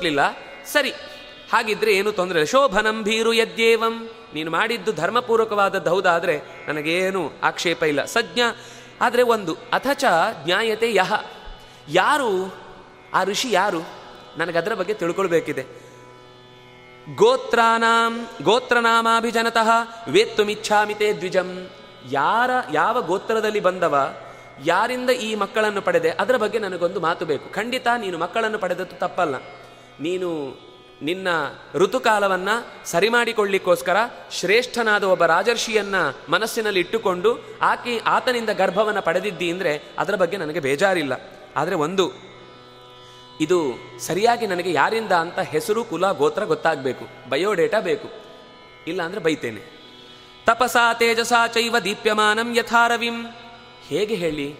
ತೋರಿಸ್ಲಿಲ್ಲ. ಸರಿ, ಹಾಗಿದ್ರೆ ಏನು ತೊಂದರೆ ಶೋಭನಂ ಭೀರು ಯದ್ಯೇವಂ. ನೀನು ಮಾಡಿದ್ದು ಧರ್ಮಪೂರ್ವಕವಾದದ್ದು ಹೌದಾದ್ರೆ ನನಗೇನು ಆಕ್ಷೇಪ ಇಲ್ಲ. ಸಜ್ಞ, ಆದರೆ ಒಂದು, ಅಥಚ ಜ್ಞಾಯತೆ ಯಹ. ಯಾರು? ಆ ಋಷಿ ಯಾರು? ನನಗದರ ಬಗ್ಗೆ ತಿಳ್ಕೊಳ್ಬೇಕಿದೆ. ಗೋತ್ರಾನಾಂ, ಗೋತ್ರನಾಮಾಭಿಜನತಃ ವೇತ್ತುಮಿಚ್ಛಾಮಿ ದ್ವಿಜಂ. ಯಾರ, ಯಾವ ಗೋತ್ರದಲ್ಲಿ ಬಂದವ, ಯಾರಿಂದ ಈ ಮಕ್ಕಳನ್ನು ಪಡೆದೆ, ಅದರ ಬಗ್ಗೆ ನನಗೊಂದು ಮಾತು ಬೇಕು. ಖಂಡಿತ ನೀನು ಮಕ್ಕಳನ್ನು ಪಡೆದದ್ದು ತಪ್ಪಲ್ಲ. ನೀನು ನಿನ್ನ ಋತುಕಾಲವನ್ನು ಸರಿ ಮಾಡಿಕೊಳ್ಳಿಕ್ಕೋಸ್ಕರ ಶ್ರೇಷ್ಠನಾದ ಒಬ್ಬ ರಾಜರ್ಷಿಯನ್ನ ಮನಸ್ಸಿನಲ್ಲಿ ಇಟ್ಟುಕೊಂಡು ಆಕೆ ಆತನಿಂದ ಗರ್ಭವನ್ನು ಪಡೆದಿದ್ದಿ ಅಂದರೆ ಅದರ ಬಗ್ಗೆ ನನಗೆ ಬೇಜಾರಿಲ್ಲ. ಆದರೆ ಒಂದು, ಇದು ಸರಿಯಾಗಿ ನನಗೆ ಯಾರಿಂದ ಅಂತ ಹೆಸರು, ಕುಲ, ಗೋತ್ರ ಗೊತ್ತಾಗಬೇಕು. ಬಯೋಡೇಟಾ ಬೇಕು. ಇಲ್ಲ ಅಂದರೆ ಬೈತೇನೆ. ತಪಸಾ ತೇಜಸಾ ಚೈವ ದೀಪ್ಯಮಾನಂ ಯಥಾರವಿಂ. ಹೇಗೆ ಹೇಳಿ?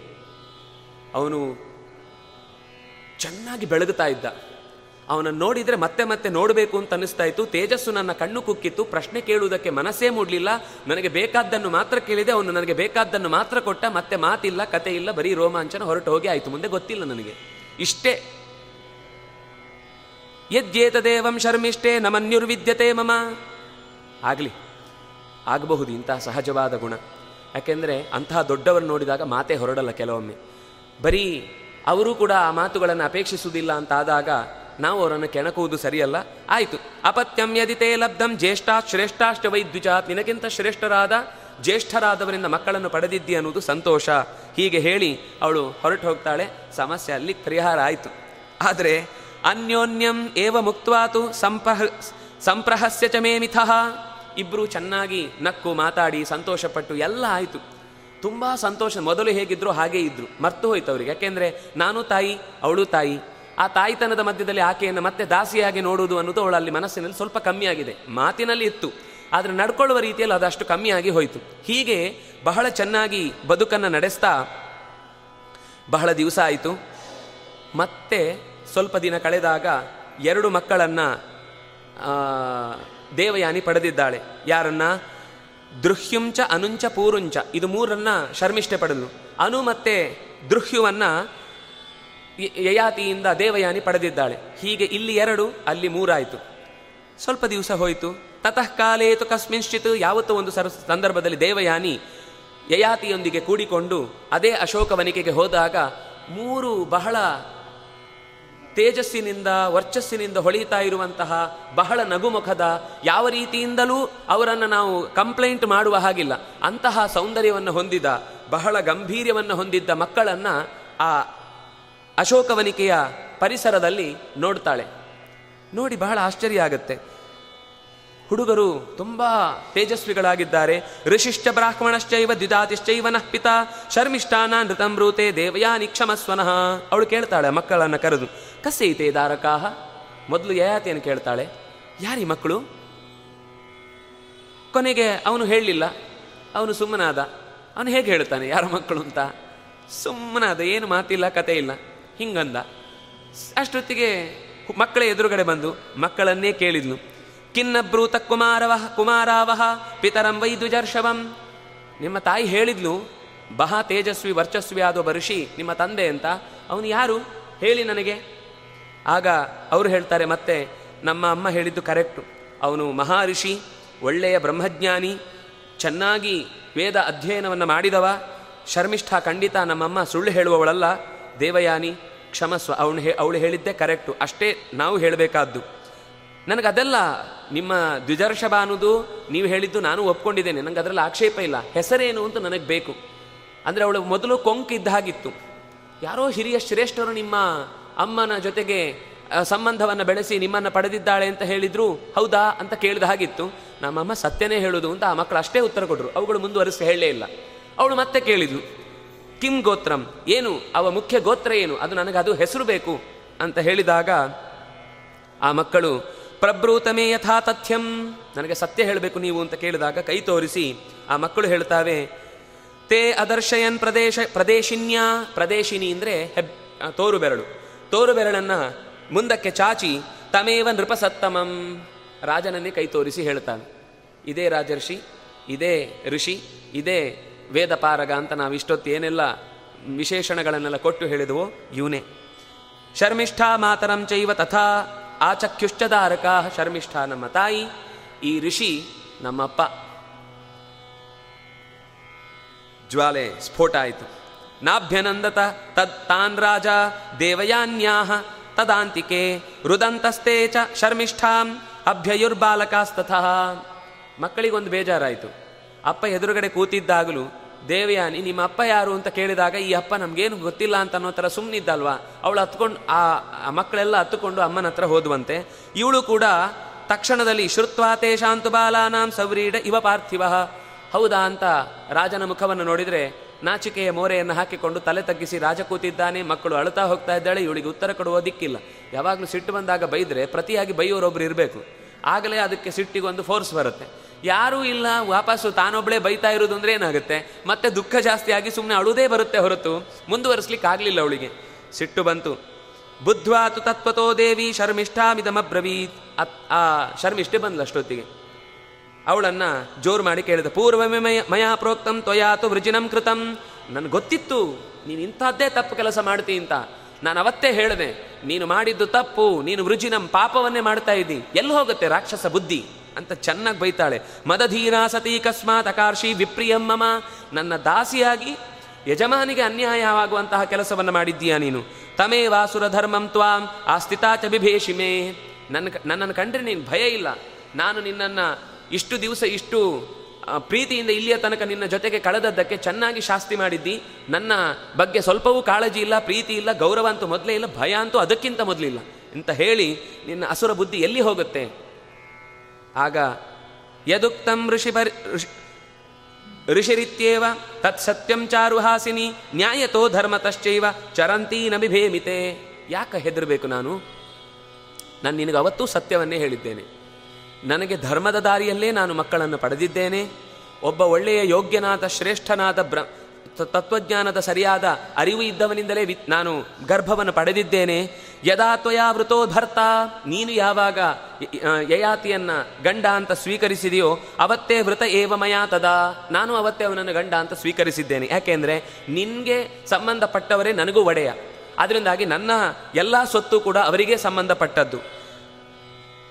ಅವನು ಚೆನ್ನಾಗಿ ಬೆಳಗುತ್ತಾ ಇದ್ದ. ಅವನನ್ನು ನೋಡಿದರೆ ಮತ್ತೆ ಮತ್ತೆ ನೋಡಬೇಕು ಅಂತ ಅನ್ನಿಸ್ತಾ ಇತ್ತು. ತೇಜಸ್ಸು ನನ್ನ ಕಣ್ಣು ಕುಕ್ಕಿತ್ತು. ಪ್ರಶ್ನೆ ಕೇಳುವುದಕ್ಕೆ ಮನಸ್ಸೇ ಮೂಡಲಿಲ್ಲ. ನನಗೆ ಬೇಕಾದ್ದನ್ನು ಮಾತ್ರ ಕೇಳಿದೆ. ಅವನು ನನಗೆ ಬೇಕಾದ್ದನ್ನು ಮಾತ್ರ ಕೊಟ್ಟ. ಮತ್ತೆ ಮಾತಿಲ್ಲ, ಕತೆ ಇಲ್ಲ, ಬರೀ ರೋಮಾಂಚನ ಹೊರಟು ಹೋಗಿ ಆಯಿತು. ಮುಂದೆ ಗೊತ್ತಿಲ್ಲ ನನಗೆ. ಇಷ್ಟೇ. ಯದ್ಯೇತದೇವಂ ಶರ್ಮಿಷ್ಠೆ ನಮನ್ಯುರ್ವಿದ್ಯತೆ ಮಮ. ಆಗಲಿ. ಆಗಬಹುದು. ಇಂತಹ ಸಹಜವಾದ ಗುಣ. ಯಾಕೆಂದರೆ ಅಂತಹ ದೊಡ್ಡವರು ನೋಡಿದಾಗ ಮಾತೇ ಹೊರಡಲ್ಲ ಕೆಲವೊಮ್ಮೆ. ಬರೀ ಅವರು ಕೂಡ ಆ ಮಾತುಗಳನ್ನು ಅಪೇಕ್ಷಿಸುವುದಿಲ್ಲ ಅಂತಾದಾಗ ನಾವು ಅವರನ್ನು ಕೆಣಕುವುದು ಸರಿಯಲ್ಲ. ಆಯಿತು. ಅಪತ್ಯಂ ಯದಿತೇ ಲಬ್ಧಂ ಜ್ಯೇಷ್ಠಾ ಶ್ರೇಷ್ಠಾಷ್ಟ ವೈದ್ಯುಜಾತ್. ನಿನಗಿಂತ ಶ್ರೇಷ್ಠರಾದ, ಜ್ಯೇಷ್ಠರಾದವರಿಂದ ಮಕ್ಕಳನ್ನು ಪಡೆದಿದ್ದಿ ಅನ್ನೋದು ಸಂತೋಷ. ಹೀಗೆ ಹೇಳಿ ಅವಳು ಹೊರಟು ಹೋಗ್ತಾಳೆ. ಸಮಸ್ಯೆ ಅಲ್ಲಿ ಪರಿಹಾರ ಆಯಿತು. ಆದರೆ ಅನ್ಯೋನ್ಯಂ ಏವ ಮುಕ್ತವಾತು ಸಂಪ್ರಹ, ಸಂಪ್ರಹಸ್ಯ ಚ ಮೇ ಮಿಥಃ. ಇಬ್ಬರು ಚೆನ್ನಾಗಿ ನಕ್ಕು, ಮಾತಾಡಿ, ಸಂತೋಷಪಟ್ಟು ಎಲ್ಲ ಆಯಿತು. ತುಂಬ ಸಂತೋಷ. ಮೊದಲು ಹೇಗಿದ್ರು ಹಾಗೇ ಇದ್ರು. ಮರ್ತು ಹೋಯ್ತು ಅವರಿಗೆ. ಯಾಕೆಂದರೆ ನಾನು ತಾಯಿ, ಅವಳು ತಾಯಿ. ಆ ತಾಯಿತನದ ಮಧ್ಯದಲ್ಲಿ ಆಕೆಯನ್ನು ಮತ್ತೆ ದಾಸಿಯಾಗಿ ನೋಡುವುದು ಅನ್ನೋದು ಅವಳಲ್ಲಿ ಮನಸ್ಸಿನಲ್ಲಿ ಸ್ವಲ್ಪ ಕಮ್ಮಿಯಾಗಿದೆ. ಮಾತಿನಲ್ಲಿ ಇತ್ತು. ಆದರೆ ನಡ್ಕೊಳ್ಳುವ ರೀತಿಯಲ್ಲಿ ಅದಷ್ಟು ಕಮ್ಮಿಯಾಗಿ ಹೋಯಿತು. ಹೀಗೆ ಬಹಳ ಚೆನ್ನಾಗಿ ಬದುಕನ್ನು ನಡೆಸ್ತಾ ಬಹಳ ದಿವಸ ಆಯಿತು. ಮತ್ತೆ ಸ್ವಲ್ಪ ದಿನ ಕಳೆದಾಗ ಎರಡು ಮಕ್ಕಳನ್ನ ದೇವಯಾನಿ ಪಡೆದಿದ್ದಾಳೆ. ಯಾರನ್ನ? ದೃಹ್ಯುಂಚ, ಅನುಂಚ, ಪೂರುಂಚ. ಇದು ಮೂರನ್ನ ಶರ್ಮಿಷ್ಠೆ ಪಡೆದಳು ಅನು ಮತ್ತೆ ದೃಹ್ಯುವನ್ನ ಯಯಾತಿಯಿಂದ ದೇವಯಾನಿ ಪಡೆದಿದ್ದಾಳೆ. ಹೀಗೆ ಇಲ್ಲಿ ಎರಡು, ಅಲ್ಲಿ ಮೂರಾಯಿತು. ಸ್ವಲ್ಪ ದಿವಸ ಹೋಯಿತು. ತತಃ ಕಾಲೇತು ಕಸ್ಮಿಂಶ್ಚಿತ್ ಯಾವತ್ತೋ ಒಂದು ಸರ ಸಂದರ್ಭದಲ್ಲಿ ದೇವಯಾನಿ ಯಯಾತಿಯೊಂದಿಗೆ ಕೂಡಿಕೊಂಡು ಅದೇ ಅಶೋಕವನಿಕೆಗೆ ಹೋದಾಗ ಮೂರು ಬಹಳ ತೇಜಸ್ಸಿನಿಂದ, ವರ್ಚಸ್ಸಿನಿಂದ ಹೊಳೆಯುತ್ತಾ ಇರುವಂತಹ ಬಹಳ ನಗುಮುಖದ ಯಾವ ರೀತಿಯಿಂದಲೂ ಅವರನ್ನು ನಾವು ಕಂಪ್ಲೇಂಟ್ ಮಾಡುವ ಹಾಗಿಲ್ಲ. ಅಂತಹ ಸೌಂದರ್ಯವನ್ನು ಹೊಂದಿದ, ಬಹಳ ಗಂಭೀರ್ಯವನ್ನು ಹೊಂದಿದ್ದ ಮಕ್ಕಳನ್ನು ಆ ಅಶೋಕವನಿಕೆಯ ಪರಿಸರದಲ್ಲಿ ನೋಡ್ತಾಳೆ. ನೋಡಿ ಬಹಳ ಆಶ್ಚರ್ಯ ಆಗುತ್ತೆ. ಹುಡುಗರು ತುಂಬಾ ತೇಜಸ್ವಿಗಳಾಗಿದ್ದಾರೆ. ಋಷಿಶ್ಚ ಬ್ರಾಹ್ಮಣಶ್ಚೈವ ದ್ವಿಧಾತಿಶ್ಚೈವ ನಃ ಪಿತಾ ಶರ್ಮಿಷ್ಠಾನ ನೃತಮೃತೆ ದೇವಯಾ ನಿಕ್ಷಮಸ್ವನಃ ಅವಳು ಕೇಳ್ತಾಳೆ ಮಕ್ಕಳನ್ನ ಕರೆದು, ಕಸೈತೆ ದಾರಕಾಹ? ಮೊದಲು ಯಯಾತಿಯನ್ನು ಕೇಳ್ತಾಳೆ, ಯಾರಿ ಮಕ್ಕಳು? ಕೊನೆಗೆ ಅವನು ಹೇಳಲಿಲ್ಲ. ಅವನು ಸುಮ್ಮನಾದ, ಅವನು ಹೇಗೆ ಹೇಳ್ತಾನೆ ಯಾರ ಮಕ್ಕಳು ಅಂತ? ಸುಮ್ಮನಾದ, ಏನು ಮಾತಿಲ್ಲ ಕತೆ ಇಲ್ಲ. ಹಿಂಗಂದ. ಅಷ್ಟೊತ್ತಿಗೆ ಮಕ್ಕಳ ಎದುರುಗಡೆ ಬಂದು ಮಕ್ಕಳನ್ನೇ ಕೇಳಿದ್ನು ಕಿನ್ನಬ್ರೂತ ಕುಮಾರವಹ, ಕುಮಾರಾವಹ, ಪಿತರಂ ವೈದ್ಯುಜರ್ಷವಂ ನಿಮ್ಮ ತಾಯಿ ಹೇಳಿದ್ಲು, ಬಹ ತೇಜಸ್ವಿ, ವರ್ಚಸ್ವಿ ಆದ ಋಷಿ ನಿಮ್ಮ ತಂದೆ ಅಂತ. ಅವನು ಯಾರು? ಹೇಳಿ ನನಗೆ. ಆಗ ಅವರು ಹೇಳ್ತಾರೆ, ಮತ್ತೆ ನಮ್ಮ ಅಮ್ಮ ಹೇಳಿದ್ದು ಕರೆಕ್ಟು. ಅವನು ಮಹಾಋಷಿ ಒಳ್ಳೆಯ ಬ್ರಹ್ಮಜ್ಞಾನಿ, ಚೆನ್ನಾಗಿ ವೇದ ಅಧ್ಯಯನವನ್ನು ಮಾಡಿದವ. ಶರ್ಮಿಷ್ಠ ಖಂಡಿತ ನಮ್ಮಮ್ಮ ಸುಳ್ಳು ಹೇಳುವವಳಲ್ಲ. ದೇವಯಾನಿ, ಕ್ಷಮಸ್ವ ಅವನು ಹೇ, ಅವಳು ಹೇಳಿದ್ದೆ ಕರೆಕ್ಟು ಅಷ್ಟೇ ನಾವು ಹೇಳಬೇಕಾದ್ದು. ನನಗೆ ಅದೆಲ್ಲ ನಿಮ್ಮ ದ್ವಿಜರ್ಷಭ ಅನ್ನೋದು ನೀವು ಹೇಳಿದ್ದು ನಾನು ಒಪ್ಕೊಂಡಿದ್ದೇನೆ. ನನಗೆ ಅದರಲ್ಲಿ ಆಕ್ಷೇಪ ಇಲ್ಲ. ಹೆಸರೇನು ಅಂತ ನನಗೆ ಬೇಕು. ಅಂದರೆ ಅವಳು ಮೊದಲು ಕೊಂಕ್ ಇದ್ದ ಹಾಗಿತ್ತು. ಯಾರೋ ಹಿರಿಯ ಶ್ರೇಷ್ಠರು ನಿಮ್ಮ ಅಮ್ಮನ ಜೊತೆಗೆ ಸಂಬಂಧವನ್ನು ಬೆಳೆಸಿ ನಿಮ್ಮನ್ನು ಪಡೆದಿದ್ದಾಳೆ ಅಂತ ಹೇಳಿದ್ರು, ಹೌದಾ ಅಂತ ಕೇಳಿದ ಹಾಗಿತ್ತು. ನಮ್ಮಮ್ಮ ಸತ್ಯನೇ ಹೇಳೋದು ಅಂತ ಆ ಮಕ್ಕಳು ಅಷ್ಟೇ ಉತ್ತರ ಕೊಟ್ಟರು ಅವುಗಳು ಮುಂದುವರಿಸಿ ಹೇಳಲೇ ಇಲ್ಲ. ಅವಳು ಮತ್ತೆ ಕೇಳಿದ್ಲು. ಕಿಂ ಗೋತ್ರಂ? ಏನು? ಅವ ಮುಖ್ಯ ಗೋತ್ರ ಏನು? ಅದು ನನಗೆ ಅದು ಹೆಸರು ಬೇಕು ಅಂತ ಹೇಳಿದಾಗ, ಆ ಮಕ್ಕಳು ಪ್ರಬ್ರೂತಮೇ ಯಥಾ ತಥ್ಯಂ. ನನಗೆ ಸತ್ಯ ಹೇಳಬೇಕು ನೀವು ಅಂತ ಕೇಳಿದಾಗ ಕೈ ತೋರಿಸಿ, ಆ ಮಕ್ಕಳು ಹೇಳ್ತಾವೆ, ತೇ ಅದರ್ಶಯನ್ ಪ್ರದೇಶ, ಪ್ರದೇಶಿನ್ಯಾ, ಪ್ರದೇಶಿನಿ ಅಂದರೆ ಹೆಬ್ ತೋರು ಬೆರಳು ತೋರು ಬೆರಳನ್ನು ಮುಂದಕ್ಕೆ ಚಾಚಿ, ತಮೇವ ನೃಪಸತ್ತಮಂ. ರಾಜನನ್ನೇ ಕೈ ತೋರಿಸಿ ಹೇಳ್ತಾನೆ. ಇದೇ ರಾಜರ್ಷಿ, ಇದೇ ಋಷಿ, ಇದೇ ವೇದಪಾರಗ ಅಂತ ನಾವು ಇಷ್ಟೊತ್ತು ಏನೆಲ್ಲ ವಿಶೇಷಣಗಳನ್ನೆಲ್ಲ ಕೊಟ್ಟು ಹೇಳಿದವೋ ಇವನೇ. ಶರ್ಮಿಷ್ಠಾ ಮಾತರಂ ಚೈವ ತಥಾ ಆಚಕ್ಯುಶ್ಚದಾರಕ ಶರ್ಮಿಷ್ಠ ನಮ್ಮ ತಾಯಿ, ಈ ಋಷಿ ನಮ್ಮಪ್ಪ. ಜ್ವಾಲೆ ಸ್ಫೋಟ ಆಯಿತು. ನಾಭ್ಯನಂದತ, ತದ್ ತಾನ್ ರಾಜ, ದೇವಯಾನ್ಯಾಹ, ತದಾಂತಿಕೆ ರುದಂತಸ್ತೆ ಚ ಶರ್ಮಿಷ್ಠಾಂ ಅಭ್ಯಯುರ್ಬಾಲಕಾಸ್ತತಃ ಮಕ್ಕಳಿಗೊಂದು ಬೇಜಾರಾಯಿತು. ಅಪ್ಪ ಎದುರುಗಡೆ ಕೂತಿದ್ದಾಗಲೂ ದೇವಯಾನಿ, ನಿಮ್ಮ ಅಪ್ಪ ಯಾರು ಅಂತ ಕೇಳಿದಾಗ ಈ ಅಪ್ಪ ನಮಗೇನು ಗೊತ್ತಿಲ್ಲ ಅಂತ ಅನ್ನೋ ಥರ ಸುಮ್ಮನಿದ್ದಲ್ವಾ ಅವಳು ಹತ್ಕೊಂಡು ಆ ಮಕ್ಕಳೆಲ್ಲ ಹತ್ತುಕೊಂಡು ಅಮ್ಮನ ಹತ್ರ ಹೋದ್ವಂತೆ. ಇವಳು ಕೂಡ ತಕ್ಷಣದಲ್ಲಿ ಶ್ರುತ್ವಾ ತೇಷಾಂತು ಬಾಲಾನಾಂ ಸವ್ರೀಡ ಇವ ಪಾರ್ಥಿವ. ಹೌದಾ ಅಂತ ರಾಜನ ಮುಖವನ್ನು ನೋಡಿದರೆ ನಾಚಿಕೆಯ ಮೋರೆಯನ್ನು ಹಾಕಿಕೊಂಡು ತಲೆ ತಗ್ಗಿಸಿ ರಾಜ ಕೂತಿದ್ದಾನೆ ಮಕ್ಕಳು ಅಳುತ್ತಾ ಹೋಗ್ತಾ ಇದ್ದಾಳೆ, ಇವಳಿಗೆ ಉತ್ತರ ಕೊಡುವ ದಿಕ್ಕಿಲ್ಲ. ಯಾವಾಗಲೂ ಸಿಟ್ಟು ಬಂದಾಗ ಬೈದರೆ ಪ್ರತಿಯಾಗಿ ಬೈಯೋರೊಬ್ರು ಇರಬೇಕು. ಆಗಲೇ ಅದಕ್ಕೆ ಸಿಟ್ಟಿಗೊಂದು ಫೋರ್ಸ್ ಬರುತ್ತೆ. ಯಾರೂ ಇಲ್ಲ, ವಾಪಸ್ಸು ತಾನೊಬ್ಬಳೇ ಬೈತಾ ಇರೋದು ಅಂದ್ರೆ ಏನಾಗುತ್ತೆ? ಮತ್ತೆ ದುಃಖ ಜಾಸ್ತಿ ಆಗಿ ಸುಮ್ಮನೆ ಅಳುದೇ ಬರುತ್ತೆ ಹೊರತು. ಮುಂದುವರಿಸ್ಲಿಕ್ಕೆ ಆಗಲಿಲ್ಲ ಅವಳಿಗೆ. ಸಿಟ್ಟು ಬಂತು. ಬುದ್ಧ್ವಾತು ತತ್ವತೋ ದೇವಿ ಶರ್ಮಿಷ್ಠಾಮಿದಮಬ್ರವೀತ್. ಅತ್, ಆ, ಶರ್ಮಿಷ್ಠೆ ಬಂದ್ಲು ಅಷ್ಟೊತ್ತಿಗೆ. ಅವಳನ್ನ ಜೋರು ಮಾಡಿ ಕೇಳಿದ, ಪೂರ್ವಮೇ ಮಯ, ಮಯಾ ಪ್ರೋಕ್ತಂ ತ್ವಯಾತು ವೃಜಿನಂ ಕೃತಂ. ನನ್ಗೆ ಗೊತ್ತಿತ್ತು, ನೀನು ಇಂಥದ್ದೇ ತಪ್ಪು ಕೆಲಸ ಮಾಡ್ತಿ ಅಂತ. ನಾನು ಅವತ್ತೇ ಹೇಳಿದೆ, ನೀನು ಮಾಡಿದ್ದು ತಪ್ಪು, ನೀನು ವೃಜಿನಂ ಪಾಪವನ್ನೇ ಮಾಡ್ತಾ ಇದ್ದಿ. ಎಲ್ಲಿ ಹೋಗುತ್ತೆ ರಾಕ್ಷಸ ಬುದ್ಧಿ? ಅಂತ ಚೆನ್ನಾಗಿ ಬೈತಾಳೆ. ಮದಧೀರ ಸತಿ ಕಸ್ಮಾತ್ ಅಕಾರ್ಷಿ ವಿಪ್ರಿಯಂ ಮಮ. ನನ್ನ ದಾಸಿಯಾಗಿ ಯಜಮಾನಿಗೆ ಅನ್ಯಾಯವಾಗುವಂತಹ ಕೆಲಸವನ್ನು ಮಾಡಿದ್ದೀಯಾ ನೀನು? ತಮೇ ವಾಸುರ ಧರ್ಮಂ ತ್ವಾಂ ಆಸ್ಥಿತಾ ಚ ಬಿಭೇಷಿಮೇ ನನ್ನ ನನ್ನನ್ನು ಕಂಡ್ರೆ ನೀನು ಭಯ ಇಲ್ಲ. ನಾನು ನಿನ್ನನ್ನು ಇಷ್ಟು ದಿವಸ ಇಷ್ಟು ಪ್ರೀತಿಯಿಂದ ಇಲ್ಲಿಯ ತನಕ ನಿನ್ನ ಜೊತೆಗೆ ಕಳೆದದ್ದಕ್ಕೆ ಚೆನ್ನಾಗಿ ಶಾಸ್ತಿ ಮಾಡಿದ್ದಿ. ನನ್ನ ಬಗ್ಗೆ ಸ್ವಲ್ಪವೂ ಕಾಳಜಿ ಇಲ್ಲ, ಪ್ರೀತಿ ಇಲ್ಲ, ಗೌರವ ಅಂತೂ ಮೊದಲೇ ಇಲ್ಲ, ಭಯ ಅಂತೂ ಅದಕ್ಕಿಂತ ಮೊದಲಿಲ್ಲ. ಅಂತ ಹೇಳಿ ನಿನ್ನ ಅಸುರ ಬುದ್ಧಿ ಎಲ್ಲಿ ಹೋಗುತ್ತೆ? ಆಗ ಯದುಕ್ತಂ ಋಷಿ ಋಷಿರಿತ್ಯೇವ ತತ್ ಸತ್ಯಂ ಚಾರುಹಾಸಿನಿ ನ್ಯಾಯತೋ ಧರ್ಮತಶ್ಚೈವ ಚರಂತೀ ನಬಿಭೇಮಿತೆ ಯಾಕೆ ಹೆದರಬೇಕು ನಾನು? ನಾನು ನಿನಗೆ ಅವತ್ತೂ ಸತ್ಯವನ್ನೇ ಹೇಳಿದ್ದೇನೆ. ನನಗೆ ಧರ್ಮದ ದಾರಿಯಲ್ಲೇ ನಾನು ಮಕ್ಕಳನ್ನು ಪಡೆದಿದ್ದೇನೆ. ಒಬ್ಬ ಒಳ್ಳೆಯ ಯೋಗ್ಯನಾದ ಶ್ರೇಷ್ಠನಾದ ಬ್ರ ತತ್ವಜ್ಞಾನದ ಸರಿಯಾದ ಅರಿವು ಇದ್ದವನಿಂದಲೇ ವಿ ನಾನು ಗರ್ಭವನ್ನು ಪಡೆದಿದ್ದೇನೆ. ಯದಾ ತ್ವಯಾ ವೃತೋ ಭರ್ತ ನೀನು ಯಾವಾಗ ಯಯಾತಿಯನ್ನ ಗಂಡ ಅಂತ ಸ್ವೀಕರಿಸಿದೆಯೋ ಅವತ್ತೇ ವೃತ ಏವ ಮಯಾ ತದಾ. ನಾನು ಅವತ್ತೇ ಅವನನ್ನು ಗಂಡ ಅಂತ ಸ್ವೀಕರಿಸಿದ್ದೇನೆ. ಯಾಕೆಂದ್ರೆ ನಿನ್ಗೆ ಸಂಬಂಧಪಟ್ಟವರೇ ನನಗೂ ಒಡೆಯ. ಅದರಿಂದಾಗಿ ನನ್ನ ಎಲ್ಲ ಸೊತ್ತು ಕೂಡ ಅವರಿಗೆ ಸಂಬಂಧಪಟ್ಟದ್ದು.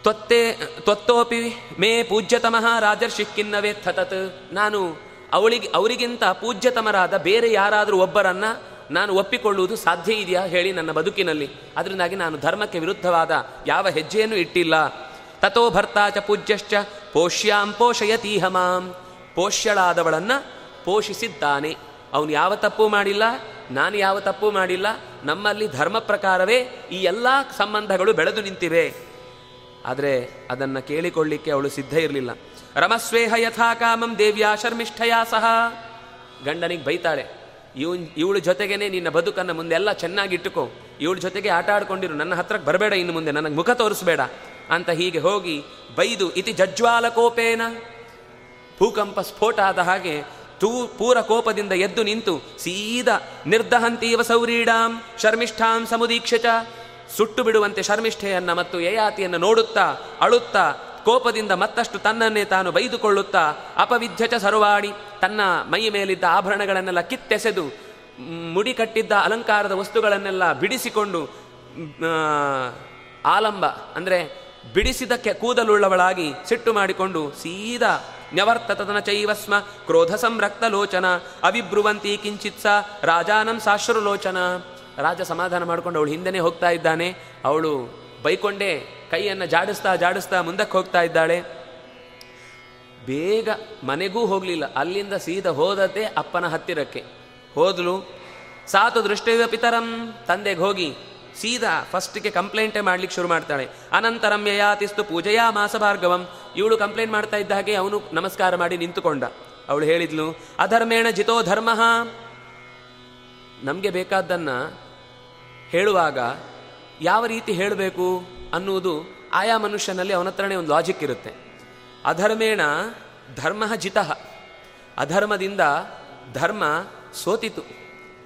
ತ್ವತ್ತೇ ತ್ವತ್ತೋಪಿ ಮೇ ಪೂಜ್ಯತಮಃ ರಾಜರ್ಷಿ ಕಿನ್ನವೇ ಥತತ್. ನಾನು ಅವಳಿಗೆ, ಅವರಿಗಿಂತ ಪೂಜ್ಯತಮರಾದ ಬೇರೆ ಯಾರಾದರೂ ಒಬ್ಬರನ್ನ ನಾನು ಒಪ್ಪಿಕೊಳ್ಳುವುದು ಸಾಧ್ಯ ಇದೆಯಾ ಹೇಳಿ ನನ್ನ ಬದುಕಿನಲ್ಲಿ. ಅದರಿಂದಾಗಿ ನಾನು ಧರ್ಮಕ್ಕೆ ವಿರುದ್ಧವಾದ ಯಾವ ಹೆಜ್ಜೆಯನ್ನು ಇಟ್ಟಿಲ್ಲ. ತಥೋ ಭರ್ತಾಚ ಪೂಜ್ಯಶ್ಚ ಪೋಷ್ಯಾಂ ಪೋಷಯತೀಹ ಮಾಂ ಪೋಷ್ಯಳಾದವಳನ್ನು ಪೋಷಿಸಿದ್ದಾನೆ. ಅವನು ಯಾವ ತಪ್ಪು ಮಾಡಿಲ್ಲ, ನಾನು ಯಾವ ತಪ್ಪು ಮಾಡಿಲ್ಲ, ನಮ್ಮಲ್ಲಿ ಧರ್ಮ ಪ್ರಕಾರವೇ ಈ ಎಲ್ಲ ಸಂಬಂಧಗಳು ಬೆಳೆದು ನಿಂತಿವೆ. ಆದರೆ ಅದನ್ನು ಕೇಳಿಕೊಳ್ಳಿಕ್ಕೆ ಅವಳು ಸಿದ್ಧ ಇರಲಿಲ್ಲ. ರಮಸ್ವೇಹ ಯಥಾ ಕಾಮಂ ದೇವ್ಯಾ ಶರ್ಮಿಷ್ಠಯ ಸಹ. ಗಂಡನಿಗೆ ಬೈತಾಳೆ, ಇವನ್, ಇವಳ ಜೊತೆಗೇನೆ ನಿನ್ನ ಬದುಕನ್ನು ಮುಂದೆ ಎಲ್ಲ ಚೆನ್ನಾಗಿ ಇಟ್ಟುಕೋ. ಇವಳ ಜೊತೆಗೆ ಆಟ ಆಡ್ಕೊಂಡಿರು, ನನ್ನ ಹತ್ರಕ್ಕೆ ಬರಬೇಡ ಇನ್ನು ಮುಂದೆ, ನನಗೆ ಮುಖ ತೋರಿಸ್ಬೇಡ ಅಂತ ಹೀಗೆ ಹೋಗಿ ಬೈದು, ಇತಿ ಜಜ್ವಾಲ ಕೋಪೇನ ಭೂಕಂಪ ಸ್ಫೋಟ ಆದ ಹಾಗೆ ತೂ, ಪೂರ ಕೋಪದಿಂದ ಎದ್ದು ನಿಂತು ಸೀದ ನಿರ್ದಹಂತೀವ ಸೌರೀಡಾಂ ಶರ್ಮಿಷ್ಠಾಂ ಸಮುದೀಕ್ಷಿತ. ಚ ಸುಟ್ಟು ಬಿಡುವಂತೆ ಶರ್ಮಿಷ್ಠೆಯನ್ನ ಮತ್ತು ಯಯಾತಿಯನ್ನು ನೋಡುತ್ತಾ, ಅಳುತ್ತಾ ಕೋಪದಿಂದ ಮತ್ತಷ್ಟು ತನ್ನನ್ನೇ ತಾನು ಬೈದುಕೊಳ್ಳುತ್ತಾ ಅಪವಿಧ್ಯಚ ಸರ್ವಾಡಿ ತನ್ನ ಮೈ ಮೇಲಿದ್ದ ಆಭರಣಗಳನ್ನೆಲ್ಲ ಕಿತ್ತೆಸೆದು ಮುಡಿ ಕಟ್ಟಿದ್ದ ಅಲಂಕಾರದ ವಸ್ತುಗಳನ್ನೆಲ್ಲ ಬಿಡಿಸಿಕೊಂಡು ಆಲಂಬ ಅಂದರೆ ಬಿಡಿಸಿದ ಕೆ ಕೂದಲುಳ್ಳವಳಾಗಿ ಸಿಟ್ಟು ಮಾಡಿಕೊಂಡು ಸೀದಾ ನ್ಯವರ್ತತನ ಚೈವಸ್ಮ ಕ್ರೋಧ ಸಂರಕ್ತ ಲೋಚನ ಅವಿಬ್ರುವಂತಿ ಸ ರಾಜಾನಂ ಸಾಶ್ರುಲೋಚನ. ರಾಜ ಸಮಾಧಾನ ಮಾಡಿಕೊಂಡು ಅವಳು ಹಿಂದೆನೇ ಹೋಗ್ತಾ ಇದ್ದಾನೆ. ಅವಳು ಬೈಕೊಂಡೇ ಕೈಯನ್ನು ಜಾಡಿಸ್ತಾ ಜಾಡಿಸ್ತಾ ಮುಂದಕ್ಕೆ ಹೋಗ್ತಾ ಇದ್ದಾಳೆ. ಬೇಗ ಮನೆಗೂ ಹೋಗಲಿಲ್ಲ. ಅಲ್ಲಿಂದ ಸೀದಾ ಹೋದತೆ ಅಪ್ಪನ ಹತ್ತಿರಕ್ಕೆ. ಹೋದ್ಲು, ಸಾತು ದೃಷ್ಟಿಯ ಪಿತರಂ, ತಂದೆಗೆ ಹೋಗಿ. ಸೀದಾ ಫಸ್ಟ್ಗೆ ಕಂಪ್ಲೇಂಟೇ ಮಾಡ್ಲಿಕ್ಕೆ ಶುರು ಮಾಡ್ತಾಳೆ. ಅನಂತರಂ ಯಯಾತಿಸ್ತು ಪೂಜೆಯ ಮಾಸ ಭಾರ್ಗವಂ ಇವಳು ಕಂಪ್ಲೇಂಟ್ ಮಾಡ್ತಾ ಇದ್ದ ಹಾಗೆ ಅವನು ನಮಸ್ಕಾರ ಮಾಡಿ ನಿಂತುಕೊಂಡ. ಅವಳು ಹೇಳಿದ್ಲು, ಅಧರ್ಮೇಣ ಜಿತೋ ಧರ್ಮ. ನಮಗೆ ಬೇಕಾದ್ದನ್ನು ಹೇಳುವಾಗ ಯಾವ ರೀತಿ ಹೇಳಬೇಕು? ಅನ್ನುವುದು ಆಯಾ ಮನುಷ್ಯನಲ್ಲಿ ಅವನ ಹತ್ರನೇ ಒಂದು ಲಾಜಿಕ್ ಇರುತ್ತೆ. ಅಧರ್ಮೇಣ ಧರ್ಮ ಜಿತಃ. ಅಧರ್ಮದಿಂದ ಧರ್ಮ ಸೋತಿತು.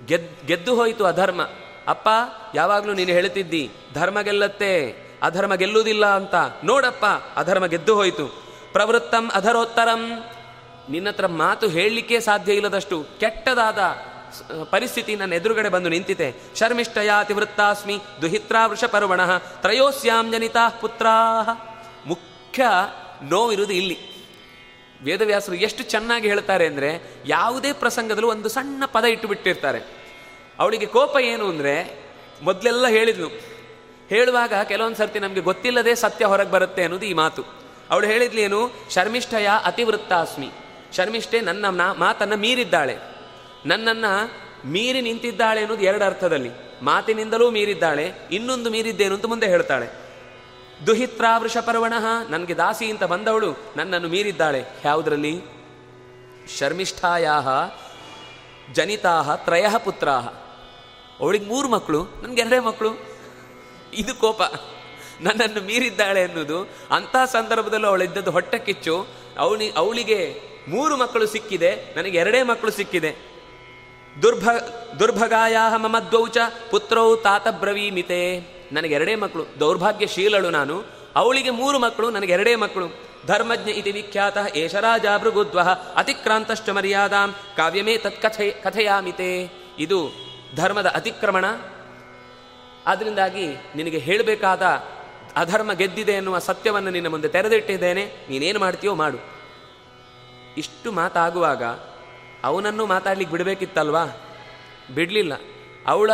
ಗೆದ್, ಗೆದ್ದು ಹೋಯಿತು ಅಧರ್ಮ. ಅಪ್ಪ, ಯಾವಾಗಲೂ ನೀನು ಹೇಳ್ತಿದ್ದಿ, ಧರ್ಮ ಗೆಲ್ಲತ್ತೆ, ಅಧರ್ಮ ಗೆಲ್ಲುವುದಿಲ್ಲ ಅಂತ. ನೋಡಪ್ಪ, ಅಧರ್ಮ ಗೆದ್ದು ಹೋಯಿತು. ಪ್ರವೃತ್ತಂ ಅಧರೋತ್ತರಂ. ನಿನ್ನತ್ರ ಮಾತು ಹೇಳಲಿಕ್ಕೆ ಸಾಧ್ಯ ಇಲ್ಲದಷ್ಟು ಕೆಟ್ಟದಾದ ಪರಿಸ್ಥಿತಿ ನನ್ನ ಎದುರುಗಡೆ ಬಂದು ನಿಂತಿದೆ. ಶರ್ಮಿಷ್ಠಯಾತಿ ವೃತ್ತಾಸ್ಮಿ ದುಹಿತ್ರಾ ವೃಷಪರ್ವಣ ತ್ರಯೋಸ್ಯಾಂ ಜನಿತಾ ಪುತ್ರಾ. ಮುಖ್ಯ ನೋವಿರುವುದು ಇಲ್ಲಿ. ವೇದವ್ಯಾಸರು ಎಷ್ಟು ಚೆನ್ನಾಗಿ ಹೇಳ್ತಾರೆ ಅಂದರೆ ಯಾವುದೇ ಪ್ರಸಂಗದಲ್ಲೂ ಒಂದು ಸಣ್ಣ ಪದ ಇಟ್ಟು ಬಿಟ್ಟಿರ್ತಾರೆ. ಅವಳಿಗೆ ಕೋಪ ಏನು ಅಂದರೆ ಮೊದಲೆಲ್ಲ ಹೇಳಿದ್ಲು. ಹೇಳುವಾಗ ಕೆಲವೊಂದು ಸರ್ತಿ ನಮಗೆ ಗೊತ್ತಿಲ್ಲದೆ ಸತ್ಯ ಹೊರಗೆ ಬರುತ್ತೆ ಅನ್ನೋದು ಈ ಮಾತು. ಅವಳು ಹೇಳಿದ್ಲೇನು ಶರ್ಮಿಷ್ಠಯ ಅತಿವೃತ್ತಾಸ್ಮಿ. ಶರ್ಮಿಷ್ಠೆ ನನ್ನ ಮಾತನ್ನು ಮೀರಿದ್ದಾಳೆ. ನನ್ನನ್ನ ಮೀರಿ ನಿಂತಿದ್ದಾಳೆ ಅನ್ನೋದು ಎರಡು ಅರ್ಥದಲ್ಲಿ. ಮಾತಿನಿಂದಲೂ ಮೀರಿದ್ದಾಳೆ, ಇನ್ನೊಂದು ಮೀರಿದ್ದೇನು ಅಂತ ಮುಂದೆ ಹೇಳ್ತಾಳೆ. ದುಹಿತ್ರಾ ವೃಷಪರ್ವಣ ನನಗೆ ದಾಸಿ ಅಂತ ಬಂದವಳು, ನನ್ನನ್ನು ಮೀರಿದ್ದಾಳೆ. ಯಾವುದರಲ್ಲಿ? ಶರ್ಮಿಷ್ಠಾಯಾ ಜನಿತಾ ತ್ರಯ ಪುತ್ರ ಅವಳಿಗೆ ಮೂರು ಮಕ್ಕಳು, ನನಗೆ ಎರಡೇ ಮಕ್ಕಳು. ಇದು ಕೋಪ. ನನ್ನನ್ನು ಮೀರಿದ್ದಾಳೆ ಅನ್ನೋದು, ಅಂಥ ಸಂದರ್ಭದಲ್ಲೂ ಅವಳಿದ್ದದ್ದು ಹೊಟ್ಟೆ ಕಿಚ್ಚು. ಅವಳಿ, ಅವಳಿಗೆ ಮೂರು ಮಕ್ಕಳು ಸಿಕ್ಕಿದೆ, ನನಗೆ ಎರಡೇ ಮಕ್ಕಳು ಸಿಕ್ಕಿದೆ. ದುರ್ಭ ದುರ್ಭಗಾಯ ಮಮ ಪುತ್ರೌ ತಾತ ಬ್ರವೀಮಿತೆ. ನನಗೆ ಎರಡೇ ಮಕ್ಕಳು, ದೌರ್ಭಾಗ್ಯಶೀಲಳು ನಾನು. ಅವಳಿಗೆ ಮೂರು ಮಕ್ಕಳು, ನನಗೆ ಎರಡೇ ಮಕ್ಕಳು. ಧರ್ಮಜ್ಞ ಇತಿ ವಿಖ್ಯಾತ ಏಷ ರಾಜ ಭೃಗುದ್ವ ಅತಿಕ್ರಾಂತಶ್ಚ ಮರ್ಯಾದಾಂ ಕಾವ್ಯಮೇ ತತ್ ಕಥೆ ಇದು ಧರ್ಮದ ಅತಿಕ್ರಮಣ. ಆದ್ರಿಂದಾಗಿ ನಿನಗೆ ಹೇಳಬೇಕಾದ ಅಧರ್ಮ ಗೆದ್ದಿದೆ ಎನ್ನುವ ಸತ್ಯವನ್ನು ನಿನ್ನ ಮುಂದೆ ತೆರೆದಿಟ್ಟಿದ್ದೇನೆ. ನೀನೇನು ಮಾಡ್ತೀಯೋ ಮಾಡು. ಇಷ್ಟು ಮಾತಾಗುವಾಗ ಅವನನ್ನು ಮಾತಾಡ್ಲಿಕ್ಕೆ ಬಿಡಬೇಕಿತ್ತಲ್ವಾ? ಬಿಡಲಿಲ್ಲ. ಅವಳ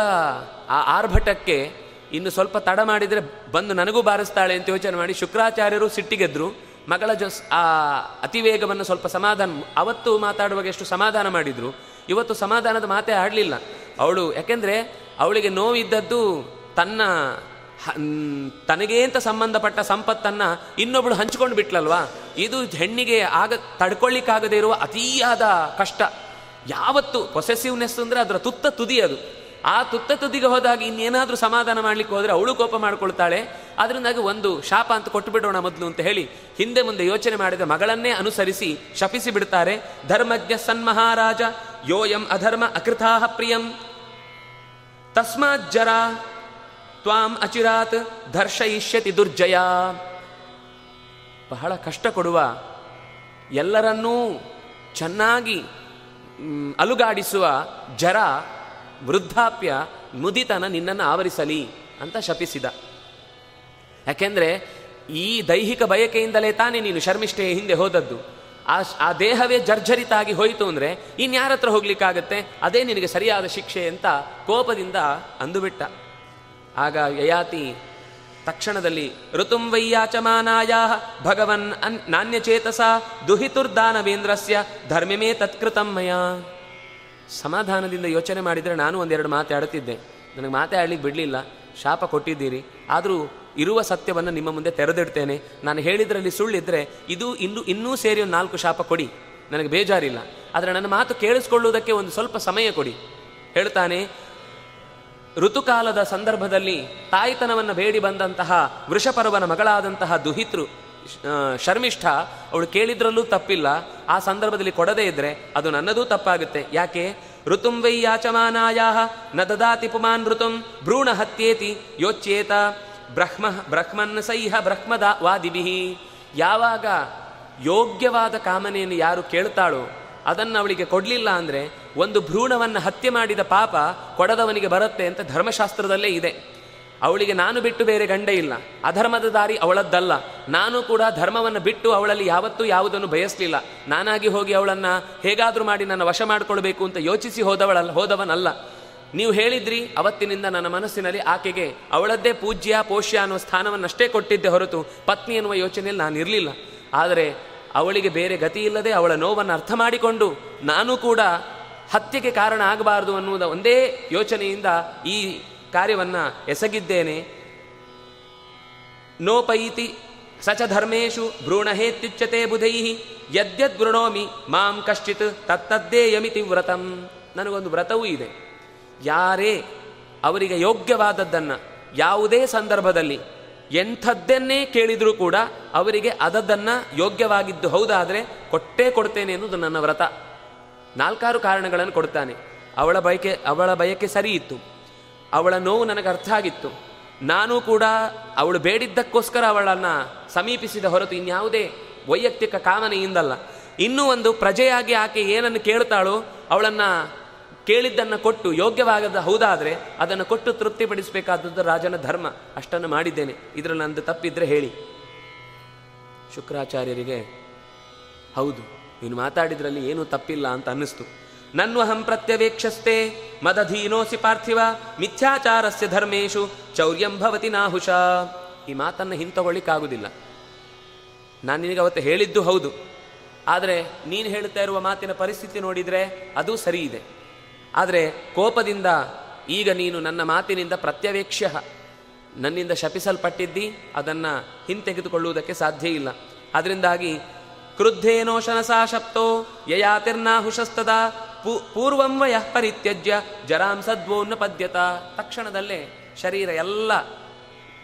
ಆ ಆರ್ಭಟಕ್ಕೆ ಇನ್ನು ಸ್ವಲ್ಪ ತಡ ಮಾಡಿದರೆ ಬಂದು ನನಗೂ ಬಾರಿಸ್ತಾಳೆ ಅಂತ ಯೋಚನೆ ಮಾಡಿ ಶುಕ್ರಾಚಾರ್ಯರು ಸಿಟ್ಟಿಗೆದ್ರು ಮಗಳ ಜೊಸ್ ಆ ಅತಿವೇಗವನ್ನು ಸ್ವಲ್ಪ ಸಮಾಧಾನ ಅವತ್ತು ಮಾತಾಡುವಾಗ ಎಷ್ಟು ಸಮಾಧಾನ ಮಾಡಿದ್ರು. ಇವತ್ತು ಸಮಾಧಾನದ ಮಾತೇ ಆಡಲಿಲ್ಲ. ಅವಳು ಯಾಕೆಂದರೆ ಅವಳಿಗೆ ನೋವಿದ್ದದ್ದು ತನ್ನ ಹ- ಮ್, ತನಗೇ ಅಂತ ಸಂಬಂಧಪಟ್ಟ ಸಂಪತ್ತನ್ನು ಇನ್ನೊಬ್ಳು ಹಂಚಿಕೊಂಡು ಬಿಟ್ಲಲ್ವಾ? ಇದು ಹೆಣ್ಣಿಗೆ ಆಗ ತಡ್ಕೊಳ್ಳಿಕ್ಕಾಗದೇ ಇರುವ ಅತಿಯಾದ ಕಷ್ಟ. ಯಾವತ್ತು ಪೊಸೆಸಿವ್ನೆಸ್ ಅಂದರೆ ಅದರ ತುತ್ತ ತುದಿ ಅದು. ಆ ತುತ್ತ ತುದಿಗೆ ಹೋದಾಗ ಇನ್ನೇನಾದರೂ ಸಮಾಧಾನ ಮಾಡಲಿಕ್ಕೆ ಹೋದರೆ ಅವಳು ಕೋಪ ಮಾಡಿಕೊಳ್ತಾಳೆ. ಅದರಿಂದಾಗಿ ಒಂದು ಶಾಪ ಅಂತ ಕೊಟ್ಟು ಬಿಡೋಣ ಮೊದಲು ಅಂತ ಹೇಳಿ ಹಿಂದೆ ಮುಂದೆ ಯೋಚನೆ ಮಾಡಿದ ಮಗಳನ್ನೇ ಅನುಸರಿಸಿ ಶಪಿಸಿ ಬಿಡ್ತಾರೆ. ಧರ್ಮಜ್ಞ ಸನ್ಮಹಾರಾಜ ಯೋಯಂ ಅಧರ್ಮ ಅಕೃತಾಹ ಪ್ರಿಯಂ. ತಸ್ಮಾಜ್ಜರ ತ್ವಾಂ ಅಚಿರಾತ್ ಧರ್ಷಯಿಷ್ಯತಿ ದುರ್ಜಯ. ಬಹಳ ಕಷ್ಟ ಕೊಡುವ ಎಲ್ಲರನ್ನೂ ಚೆನ್ನಾಗಿ ಅಲುಗಾಡಿಸುವ ಜರ, ವೃದ್ಧಾಪ್ಯ ಮುದಿತನ ನಿನ್ನನ್ನು ಆವರಿಸಲಿ ಅಂತ ಶಪಿಸಿದ. ಯಾಕೆಂದರೆ ಈ ದೈಹಿಕ ಬಯಕೆಯಿಂದಲೇ ತಾನೇ ನೀನು ಶರ್ಮಿಷ್ಠೆಯ ಹಿಂದೆ ಹೋದದ್ದು. ಆ ಆ ದೇಹವೇ ಜರ್ಜರಿತಾಗಿ ಹೋಯಿತು ಅಂದರೆ ಇನ್ಯಾರ ಹತ್ರ ಹೋಗ್ಲಿಕ್ಕಾಗತ್ತೆ? ಅದೇ ನಿನಗೆ ಸರಿಯಾದ ಶಿಕ್ಷೆ ಅಂತ ಕೋಪದಿಂದ ಅಂದುಬಿಟ್ಟ. ಆಗ ಯಯಾತಿ ತಕ್ಷಣದಲ್ಲಿ, ಋತುಂ ವೈಯಾಚಮಾನಾಯ ಭಗವನ್ ಅನ್, ನಾಣ್ಯಚೇತಸ ದುಹಿತುರ್ದಾನವೇಂದ್ರಸ್ಯ ಧರ್ಮಿಮೇ ತತ್ಕೃತಂ ಮಯ. ಸಮಾಧಾನದಿಂದ ಯೋಚನೆ ಮಾಡಿದರೆ ನಾನು ಒಂದೆರಡು ಮಾತಾಡುತ್ತಿದ್ದೆ ನನಗೆ ಮಾತಾಡ್ಲಿಕ್ಕೆ ಬಿಡಲಿಲ್ಲ. ಶಾಪ ಕೊಟ್ಟಿದ್ದೀರಿ. ಆದರೂ ಇರುವ ಸತ್ಯವನ್ನು ನಿಮ್ಮ ಮುಂದೆ ತೆರೆದಿಡ್ತೇನೆ. ನಾನು ಹೇಳಿದ್ರಲ್ಲಿ ಸುಳ್ಳಿದ್ರೆ ಇದು ಇನ್ನು ಇನ್ನೂ ಸೇರಿ ಒಂದು ನಾಲ್ಕು ಶಾಪ ಕೊಡಿ. ನನಗೆ ಬೇಜಾರಿಲ್ಲ. ಆದರೆ ನನ್ನ ಮಾತು ಕೇಳಿಸ್ಕೊಳ್ಳುವುದಕ್ಕೆ ಒಂದು ಸ್ವಲ್ಪ ಸಮಯ ಕೊಡಿ. ಹೇಳ್ತಾನೆ ಋತುಕಾಲದ ಸಂದರ್ಭದಲ್ಲಿ ತಾಯಿತನವನ್ನು ಬೇಡಿ ಬಂದಂತಹ ವೃಷಪರ್ವನ ಮಗಳಾದಂತಹ ದುಹಿತೃ ಶರ್ಮಿಷ್ಠ ಅವಳು ಕೇಳಿದ್ರಲ್ಲೂ ತಪ್ಪಿಲ್ಲ. ಆ ಸಂದರ್ಭದಲ್ಲಿ ಕೊಡದೇ ಇದ್ರೆ ಅದು ನನ್ನದೂ ತಪ್ಪಾಗುತ್ತೆ. ಯಾಕೆ? ಋತುಂ ವೈ ಯಾಚಮಾನಾಯ ನ ದದಾತಿ ಪುಮಾನ್ ಋತುಂ ಭ್ರೂಣ ಹತ್ಯೇತಿ ಯೋಚ್ಯೇತ ಬ್ರಹ್ಮ, ಬ್ರಹ್ಮನ್ ಸೈಹ ಬ್ರಹ್ಮದ ವಾದಿಭಿ. ಯಾವಾಗ ಯೋಗ್ಯವಾದ ಕಾಮನೆಯನ್ನು ಯಾರು ಕೇಳ್ತಾಳೋ ಅದನ್ನು ಅವಳಿಗೆ ಕೊಡಲಿಲ್ಲ ಅಂದರೆ ಒಂದು ಭ್ರೂಣವನ್ನು ಹತ್ಯೆ ಮಾಡಿದ ಪಾಪ ಕೊಡದವನಿಗೆ ಬರುತ್ತೆ ಅಂತ ಧರ್ಮಶಾಸ್ತ್ರದಲ್ಲೇ ಇದೆ. ಅವಳಿಗೆ ನಾನು ಬಿಟ್ಟು ಬೇರೆ ಗಂಡ ಇಲ್ಲ. ಅಧರ್ಮದ ದಾರಿ ಅವಳದ್ದಲ್ಲ. ನಾನು ಕೂಡ ಧರ್ಮವನ್ನು ಬಿಟ್ಟು ಅವಳಲ್ಲಿ ಯಾವತ್ತೂ ಯಾವುದನ್ನು ಬಯಸಲಿಲ್ಲ. ನಾನಾಗಿ ಹೋಗಿ ಅವಳನ್ನು ಹೇಗಾದರೂ ಮಾಡಿ ನನ್ನ ವಶ ಮಾಡಿಕೊಳ್ಬೇಕು ಅಂತ ಯೋಚಿಸಿ ಹೋದವಳಲ್ಲ ಹೋದವನಲ್ಲ. ನೀವು ಹೇಳಿದ್ರಿ, ಅವತ್ತಿನಿಂದ ನನ್ನ ಮನಸ್ಸಿನಲ್ಲಿ ಆಕೆಗೆ ಅವಳದ್ದೇ ಪೂಜ್ಯ, ಪೋಷ್ಯ ಅನ್ನುವ ಸ್ಥಾನವನ್ನಷ್ಟೇ ಕೊಟ್ಟಿದ್ದೆ ಹೊರತು ಪತ್ನಿ ಎನ್ನುವ ಯೋಚನೆಯಲ್ಲಿ ನಾನು ಇರಲಿಲ್ಲ. ಆದರೆ ಅವಳಿಗೆ ಬೇರೆ ಗತಿ ಇಲ್ಲದೆ ಅವಳ ನೋವನ್ನು ಅರ್ಥ ಮಾಡಿಕೊಂಡು ನಾನು ಕೂಡ ಹತ್ಯೆಗೆ ಕಾರಣ ಆಗಬಾರದು ಅನ್ನುವುದ ಒಂದೇ ಯೋಚನೆಯಿಂದ ಈ ಕಾರ್ಯವನ್ನ ಎಸಗಿದ್ದೇನೆ. ನೋಪೈತಿ ಸಚ ಧರ್ಮೇಶು ಭ್ರೂಣಹೇತ್ಯುಚ್ಯತೆ ಬುಧೈ ಯದ್ಯದ್ ಗೃಣೋಮಿ ಮಾಂ ಕಶ್ಚಿತ್ ತತ್ತದ್ದೇಯಮಿತಿ ವ್ರತಂ. ನನಗೊಂದು ವ್ರತವೂ ಇದೆ. ಯಾರೇ ಅವರಿಗೆ ಯೋಗ್ಯವಾದದ್ದನ್ನು ಯಾವುದೇ ಸಂದರ್ಭದಲ್ಲಿ ಎಂಥದ್ದನ್ನೇ ಕೇಳಿದರೂ ಕೂಡ ಅವರಿಗೆ ಅದದ್ದನ್ನು ಯೋಗ್ಯವಾಗಿದ್ದು ಹೌದಾದರೆ ಕೊಟ್ಟೇ ಕೊಡ್ತೇನೆ ಎನ್ನುವುದು ನನ್ನ ವ್ರತ. ನಾಲ್ಕಾರು ಕಾರಣಗಳನ್ನು ಕೊಡ್ತಾನೆ ಅವಳ ಬಯಕೆ ಅವಳ ಬಯಕೆ ಸರಿ ಇತ್ತು ಅವಳ ನೋವು ನನಗೆ ಅರ್ಥ ಆಗಿತ್ತು. ನಾನು ಕೂಡ ಅವಳು ಬೇಡಿದ್ದಕ್ಕೋಸ್ಕರ ಅವಳನ್ನು ಸಮೀಪಿಸಿದ ಹೊರತು ಇನ್ಯಾವುದೇ ವೈಯಕ್ತಿಕ ಕಾಮನೆಯಿಂದಲ್ಲ. ಇನ್ನೂ ಒಂದು ಪ್ರಜೆಯಾಗಿ ಆಕೆ ಏನನ್ನು ಕೇಳ್ತಾಳೋ ಅವಳನ್ನು ಕೇಳಿದ್ದನ್ನು ಕೊಟ್ಟು ಯೋಗ್ಯವಾಗದ ಹೌದಾದರೆ ಅದನ್ನು ಕೊಟ್ಟು ತೃಪ್ತಿಪಡಿಸಬೇಕಾದದ್ದು ರಾಜನ ಧರ್ಮ. ಅಷ್ಟನ್ನು ಮಾಡಿದ್ದೇನೆ. ಇದರಲ್ಲಿ ನಂದು ತಪ್ಪಿದ್ರೆ ಹೇಳಿ. ಶುಕ್ರಾಚಾರ್ಯರಿಗೆ ಹೌದು. ನೀನು ಮಾತಾಡಿದ್ರಲ್ಲಿ ಏನೂ ತಪ್ಪಿಲ್ಲ ಅಂತ ಅನ್ನಿಸ್ತು. ನನ್ವಹಂ ಪ್ರತ್ಯವೇಕ್ಷಸ್ತೆ, ಮದಧೀನೋಸಿ ಪಾರ್ಥಿವ, ಮಿಥ್ಯಾಚಾರಸ್ಯ ಧರ್ಮೇಶು, ಚೌರ್ಯಂ ಭವತಿ ನಾಹುಷ. ಈ ಮಾತನ್ನು ಹಿಂತಗೊಳ್ಳಿಕ್ಕಾಗುವುದಿಲ್ಲ ನಾನು ನಿನಗೆ ಅವತ್ತು ಹೇಳಿದ್ದು ಹೌದು. ಆದರೆ ನೀನು ಹೇಳ್ತಾ ಇರುವ ಮಾತಿನ ಪರಿಸ್ಥಿತಿ ನೋಡಿದರೆ ಅದು ಸರಿ ಇದೆ ಆದರೆ ಕೋಪದಿಂದ ಈಗ ನೀನು ನನ್ನ ಮಾತಿನಿಂದ ಪ್ರತ್ಯವೇಕ್ಷ್ಯ. ನನ್ನಿಂದ ಶಪಿಸಲ್ಪಟ್ಟಿದ್ದಿ, ಅದನ್ನು ಹಿಂತೆಗೆದುಕೊಳ್ಳುವುದಕ್ಕೆ ಸಾಧ್ಯ ಇಲ್ಲ. ಅದರಿಂದಾಗಿ ಕ್ರುದ್ಧೇನೋ ಶನಸಾ ಶಪ್ತೋ ಯಯಾತಿರ್ನಾಹುಷಸ್ತದ ಪೂ ಪೂರ್ವಂ ವಯಃ ಪರಿತ್ಯಜ್ಯ ಜರಾಂ ಸದ್ವೋನ್ನ ಪದ್ಯತ ತಕ್ಷಣದಲ್ಲೇ ಶರೀರ ಎಲ್ಲ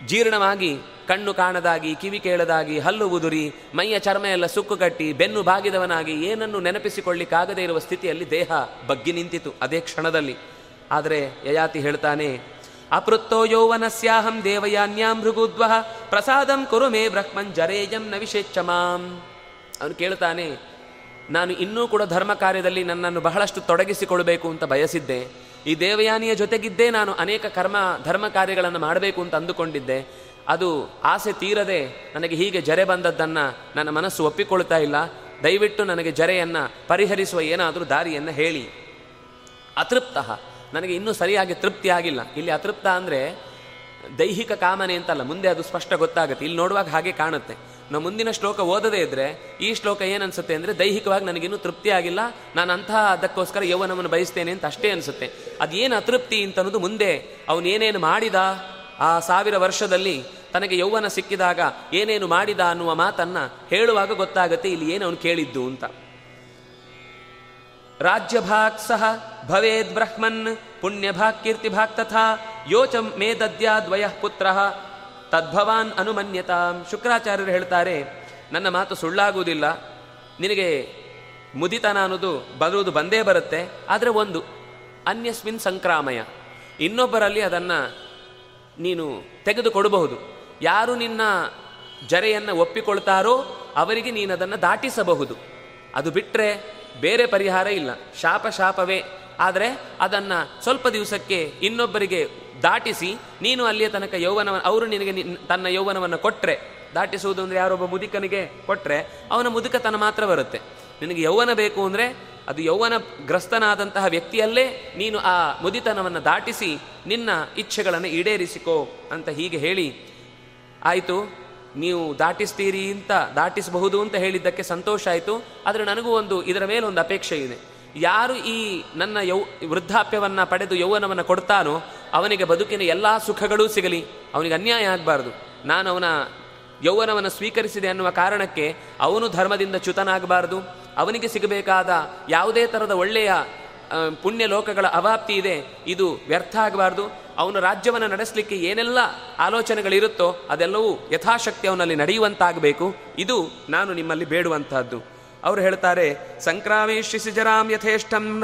ಜೀರ್ಣವಾಗಿ, ಕಣ್ಣು ಕಾಣದಾಗಿ, ಕಿವಿ ಕೇಳದಾಗಿ, ಹಲ್ಲು ಉದುರಿ, ಮೈಯ ಚರ್ಮ ಎಲ್ಲ ಸುಕ್ಕು ಕಟ್ಟಿ, ಬೆನ್ನು ಬಾಗಿದವನಾಗಿ, ಏನನ್ನು ನೆನಪಿಸಿಕೊಳ್ಳಿಕ್ಕಾಗದೇ ಇರುವ ಸ್ಥಿತಿಯಲ್ಲಿ ದೇಹ ಬಗ್ಗಿ ನಿಂತಿತು ಅದೇ ಕ್ಷಣದಲ್ಲಿ. ಆದರೆ ಯಯಾತಿ ಹೇಳ್ತಾನೆ, ಅಪೃತ್ತೋ ಯೌವನಸ್ಯಾಹಂ ದೇವಯಾನ್ಯಾಂ ಭೃಗುದ್ವಹ, ಪ್ರಸಾದಂ ಕುರು ಮೇ ಬ್ರಹ್ಮನ್ ಜರೇಯಂ ನ ವಿಷೇಚ್ಛ ಮಾಂ. ಅವನು ಕೇಳ್ತಾನೆ, ನಾನು ಇನ್ನೂ ಕೂಡ ಧರ್ಮ ಕಾರ್ಯದಲ್ಲಿ ನನ್ನನ್ನು ಬಹಳಷ್ಟು ತೊಡಗಿಸಿಕೊಳ್ಬೇಕು ಅಂತ ಬಯಸಿದ್ದೆ. ಈ ದೇವಯಾನಿಯ ಜೊತೆಗಿದ್ದೇ ನಾನು ಅನೇಕ ಕರ್ಮ, ಧರ್ಮ ಕಾರ್ಯಗಳನ್ನು ಮಾಡಬೇಕು ಅಂತ ಅಂದುಕೊಂಡಿದ್ದೆ. ಅದು ಆಸೆ ತೀರದೆ ನನಗೆ ಹೀಗೆ ಜರೆ ಬಂದದ್ದನ್ನು ನನ್ನ ಮನಸ್ಸು ಒಪ್ಪಿಕೊಳ್ತಾ ಇಲ್ಲ. ದಯವಿಟ್ಟು ನನಗೆ ಜರೆಯನ್ನು ಪರಿಹರಿಸುವ ಏನಾದರೂ ದಾರಿಯನ್ನು ಹೇಳಿ. ಅತೃಪ್ತ. ನನಗೆ ಇನ್ನೂ ಸರಿಯಾಗಿ ತೃಪ್ತಿ ಆಗಿಲ್ಲ. ಇಲ್ಲಿ ಅತೃಪ್ತ ಅಂದರೆ ದೈಹಿಕ ಕಾಮನೆ ಅಂತಲ್ಲ, ಮುಂದೆ ಅದು ಸ್ಪಷ್ಟ ಗೊತ್ತಾಗುತ್ತೆ. ಇಲ್ಲಿ ನೋಡುವಾಗ ಹಾಗೆ ಕಾಣುತ್ತೆ. ನಾವು ಮುಂದಿನ ಶ್ಲೋಕ ಓದದೇ ಇದ್ರೆ ಈ ಶ್ಲೋಕ ಏನನ್ಸುತ್ತೆ ಅಂದರೆ ದೈಹಿಕವಾಗಿ ನನಗಿನ್ನೂ ತೃಪ್ತಿ ಆಗಿಲ್ಲ, ನಾನು ಅಂತಹ ಅದಕ್ಕೋಸ್ಕರ ಯೌವನವನ್ನು ಬಯಸ್ತೇನೆ ಅಂತ ಅಷ್ಟೇ ಅನಿಸುತ್ತೆ. ಅದೇನು ಅತೃಪ್ತಿ ಅಂತ ಅನ್ನೋದು ಮುಂದೆ ಅವನೇನೇನು ಮಾಡಿದ, ಆ ಸಾವಿರ ವರ್ಷದಲ್ಲಿ ತನಗೆ ಯೌವನ ಸಿಕ್ಕಿದಾಗ ಏನೇನು ಮಾಡಿದ ಅನ್ನುವ ಮಾತನ್ನು ಹೇಳುವಾಗ ಗೊತ್ತಾಗುತ್ತೆ ಇಲ್ಲಿ ಏನು ಅವನು ಕೇಳಿದ್ದು ಅಂತ. ರಾಜ್ಯಭಾಕ್ ಸಹ ಭವೇದ್ ಬ್ರಹ್ಮನ್ ಪುಣ್ಯಭಾಗ್ ಕೀರ್ತಿಭಾಕ್ ತಥಾ ಯೋಚ ಮೇ ದ್ವಯಃ ಪುತ್ರ ತದ್ಭವಾನ್ ಅನುಮನ್ಯತಾಂ. ಶುಕ್ರಾಚಾರ್ಯರು ಹೇಳ್ತಾರೆ, ನನ್ನ ಮಾತು ಸುಳ್ಳಾಗುವುದಿಲ್ಲ. ನಿನಗೆ ಮುದಿತನ ಅನ್ನೋದು ಬರುವುದು ಬಂದೇ ಬರುತ್ತೆ, ಆದರೆ ಒಂದು, ಅನ್ಯಸ್ಮಿನ್ ಸಂಕ್ರಾಮಯ. ಇನ್ನೊಬ್ಬರಲ್ಲಿ ಅದನ್ನು ನೀನು ತೆಗೆದುಕೊಡಬಹುದು. ಯಾರು ನಿನ್ನ ಜರೆಯನ್ನು ಒಪ್ಪಿಕೊಳ್ತಾರೋ ಅವರಿಗೆ ನೀನು ಅದನ್ನು ದಾಟಿಸಬಹುದು. ಅದು ಬಿಟ್ಟರೆ ಬೇರೆ ಪರಿಹಾರ ಇಲ್ಲ. ಶಾಪ ಶಾಪವೇ. ಆದರೆ ಅದನ್ನು ಸ್ವಲ್ಪ ದಿವಸಕ್ಕೆ ಇನ್ನೊಬ್ಬರಿಗೆ ದಾಟಿಸಿ, ನೀನು ಅಲ್ಲಿಯ ತನಕ ಯೌವನ ಅವರು ನಿನಗೆ ನಿನ್- ತನ್ನ ಯೌವನವನ್ನು ಕೊಟ್ಟರೆ ದಾಟಿಸುವುದು ಅಂದರೆ ಯಾರೊಬ್ಬ ಮುದುಕನಿಗೆ ಕೊಟ್ಟರೆ ಅವನ ಮುದುಕತನ ಮಾತ್ರ ಬರುತ್ತೆ. ನಿನಗೆ ಯೌವನ ಬೇಕು ಅಂದರೆ, ಅದು ಯೌವನ ಗ್ರಸ್ತನಾದಂತಹ ವ್ಯಕ್ತಿಯಲ್ಲೇ ನೀನು ಆ ಮುದಿತನವನ್ನು ದಾಟಿಸಿ, ನಿನ್ನ ಇಚ್ಛೆಗಳನ್ನು ಈಡೇರಿಸಿಕೋ ಅಂತ ಹೀಗೆ ಹೇಳಿ, ಆಯಿತು, ನೀವು ದಾಟಿಸ್ತೀರಿ ಅಂತ, ದಾಟಿಸಬಹುದು ಅಂತ ಹೇಳಿದ್ದಕ್ಕೆ ಸಂತೋಷ ಆಯಿತು, ಆದರೆ ನನಗೂ ಒಂದು, ಇದರ ಮೇಲೆ ಒಂದು ಅಪೇಕ್ಷೆ ಇದೆ ಯಾರು ಈ ನನ್ನ ಯೌ, ವೃದ್ಧಾಪ್ಯವನ್ನು ಪಡೆದು ಯೌವನವನ್ನು ಕೊಡ್ತಾನೋ ಅವನಿಗೆ ಬದುಕಿನ ಎಲ್ಲ ಸುಖಗಳೂ ಸಿಗಲಿ. ಅವನಿಗೆ ಅನ್ಯಾಯ ಆಗಬಾರ್ದು. ನಾನು ಅವನ ಯೌವನವನ್ನು ಸ್ವೀಕರಿಸಿದೆ ಅನ್ನುವ ಕಾರಣಕ್ಕೆ ಅವನು ಧರ್ಮದಿಂದ ಚ್ಯುತನಾಗಬಾರ್ದು. ಅವನಿಗೆ ಸಿಗಬೇಕಾದ ಯಾವುದೇ ಥರದ ಒಳ್ಳೆಯ ಪುಣ್ಯ ಲೋಕಗಳ ಅವಾಪ್ತಿ ಇದೆ. ಇದು ವ್ಯರ್ಥ ಆಗಬಾರ್ದು. ಅವನ ರಾಜ್ಯವನ್ನು ನಡೆಸಲಿಕ್ಕೆ ಏನೆಲ್ಲ ಆಲೋಚನೆಗಳಿರುತ್ತೋ ಅದೆಲ್ಲವೂ ಯಥಾಶಕ್ತಿ ಅವನಲ್ಲಿ ನಡೆಯುವಂತಾಗಬೇಕು. ಇದು ನಾನು ನಿಮ್ಮಲ್ಲಿ ಬೇಡುವಂತಹದ್ದು. ಅವರು ಹೇಳ್ತಾರೆ ಸಂಕ್ರಾಮೇಶಿ ಸಿಜರಾಮ್ ಯಥೇಷ್ಟಂ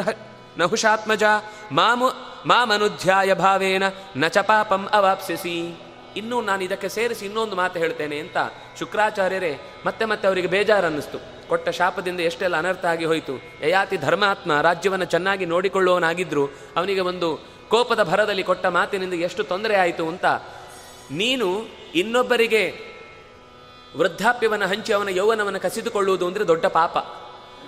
ನಹುಷಾತ್ಮಜ, ಮಾಮು, ಮಾಮನುಧ್ಯಾಯ ಭಾವೇನ, ನ ಚ ಪಾಪಂ ಅವಾಪ್ಸಿಸಿ ಇನ್ನೂ ನಾನು ಇದಕ್ಕೆ ಸೇರಿಸಿ ಇನ್ನೊಂದು ಮಾತು ಹೇಳ್ತೇನೆ ಅಂತ ಶುಕ್ರಾಚಾರ್ಯರೇ ಮತ್ತೆ ಮತ್ತೆ ಅವರಿಗೆ ಬೇಜಾರು ಅನ್ನಿಸ್ತು ಕೊಟ್ಟ ಶಾಪದಿಂದ ಎಷ್ಟೆಲ್ಲ ಅನರ್ಥ ಆಗಿ ಹೋಯಿತು. ಯಯಾತಿ ಧರ್ಮಾತ್ಮ ರಾಜ್ಯವನ್ನು ಚೆನ್ನಾಗಿ ನೋಡಿಕೊಳ್ಳುವವನಾಗಿದ್ರು ಅವನಿಗೆ ಒಂದು ಕೋಪದ ಭರದಲ್ಲಿ ಕೊಟ್ಟ ಮಾತಿನಿಂದ ಎಷ್ಟು ತೊಂದರೆ ಆಯಿತು ಅಂತ ನೀನು ಇನ್ನೊಬ್ಬರಿಗೆ ವೃದ್ಧಾಪ್ಯವನ್ನು ಹಂಚಿ ಅವನ ಯೌವನವನ್ನು ಕಸಿದುಕೊಳ್ಳುವುದು ಅಂದರೆ ದೊಡ್ಡ ಪಾಪ.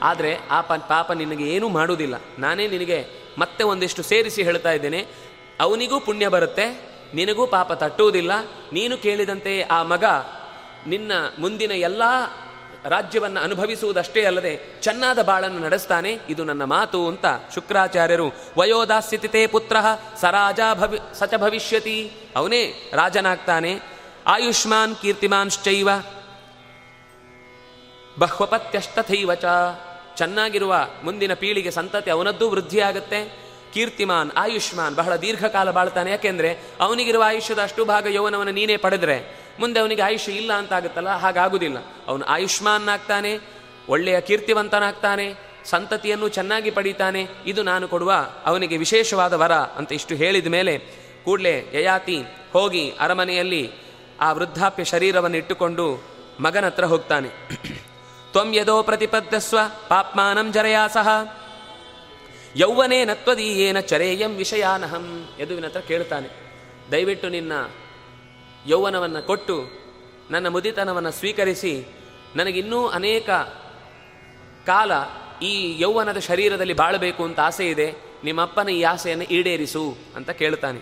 ಆದರೆ ಆ ಪ ಪಾಪ ನಿನಗೆ ಏನೂ ಮಾಡುವುದಿಲ್ಲ. ನಾನೇ ನಿನಗೆ ಮತ್ತೆ ಒಂದಿಷ್ಟು ಸೇರಿಸಿ ಹೇಳ್ತಾ ಇದ್ದೇನೆ. ಅವನಿಗೂ ಪುಣ್ಯ ಬರುತ್ತೆ, ನಿನಗೂ ಪಾಪ ತಟ್ಟುವುದಿಲ್ಲ. ನೀನು ಕೇಳಿದಂತೆ ಆ ಮಗ ನಿನ್ನ ಮುಂದಿನ ಎಲ್ಲ ರಾಜ್ಯವನ್ನು ಅನುಭವಿಸುವುದಷ್ಟೇ ಅಲ್ಲದೆ ಚೆನ್ನಾದ ಬಾಳನ್ನು ನಡೆಸ್ತಾನೆ. ಇದು ನನ್ನ ಮಾತು ಅಂತ ಶುಕ್ರಾಚಾರ್ಯರು, ವಯೋದಾಸ್ಯತಿತೇ ಪುತ್ರ ಸರಾಜ ಭವಿ, ಸಚ ಭವಿಷ್ಯತಿ. ಅವನೇ ರಾಜನಾಗ್ತಾನೆ. ಆಯುಷ್ಮಾನ್ ಕೀರ್ತಿಮಾನ್ಶ್ಚೈವ ಬಹ್ವಪತ್ಯಷ್ಟಥೈವ ಚ. ಚೆನ್ನಾಗಿರುವ ಮುಂದಿನ ಪೀಳಿಗೆ ಸಂತತಿ ಅವನದ್ದೂ ವೃದ್ಧಿಯಾಗುತ್ತೆ. ಕೀರ್ತಿಮಾನ್, ಆಯುಷ್ಮಾನ್ ಬಹಳ ದೀರ್ಘಕಾಲ ಬಾಳ್ತಾನೆ. ಯಾಕೆಂದ್ರೆ ಅವನಿಗಿರುವ ಆಯುಷ್ಯದ ಅಷ್ಟು ಭಾಗ ಯೌವನವನ್ನು ನೀನೇ ಪಡೆದ್ರೆ ಮುಂದೆ ಅವನಿಗೆ ಆಯುಷ್ಯ ಇಲ್ಲ ಅಂತ ಆಗುತ್ತಲ್ಲ ಹಾಗಾಗುವುದಿಲ್ಲ ಅವನು ಆಯುಷ್ಮಾನ್ ಆಗ್ತಾನೆ ಒಳ್ಳೆಯ ಕೀರ್ತಿವಂತನಾಗ್ತಾನೆ, ಸಂತತಿಯನ್ನು ಚೆನ್ನಾಗಿ ಪಡೀತಾನೆ. ಇದು ನಾನು ಕೊಡುವ ಅವನಿಗೆ ವಿಶೇಷವಾದ ವರ ಅಂತ ಇಷ್ಟು ಹೇಳಿದ ಮೇಲೆ ಕೂಡಲೇ ಯಯಾತಿ ಹೋಗಿ ಅರಮನೆಯಲ್ಲಿ ಆ ವೃದ್ಧಾಪ್ಯ ಶರೀರವನ್ನು ಇಟ್ಟುಕೊಂಡು ಮಗನ ಹತ್ರ ಹೋಗ್ತಾನೆ. ತ್ವಂ ಯದೋ ಪ್ರತಿಪದ್ದಸ್ವ ಪಾಪ್ಮಾನಂ ಜರಯಾ ಸಹ ಯೌವನೇ ನತ್ವದೀಯೇನ ಚರೇಯಂ ವಿಷಯಾನಹಂ ಯದುವಿನ ಹತ್ರ ಕೇಳ್ತಾನೆ. ದಯವಿಟ್ಟು ನಿನ್ನ ಯೌವನವನ್ನು ಕೊಟ್ಟು ನನ್ನ ಮುದಿತನವನ್ನು ಸ್ವೀಕರಿಸಿ ನನಗಿನ್ನೂ ಅನೇಕ ಕಾಲ ಈ ಯೌವನದ ಶರೀರದಲ್ಲಿ ಬಾಳಬೇಕು ಅಂತ ಆಸೆ ಇದೆ ನಿಮ್ಮಪ್ಪನ ಈ ಆಸೆಯನ್ನು ಈಡೇರಿಸು ಅಂತ ಕೇಳ್ತಾನೆ.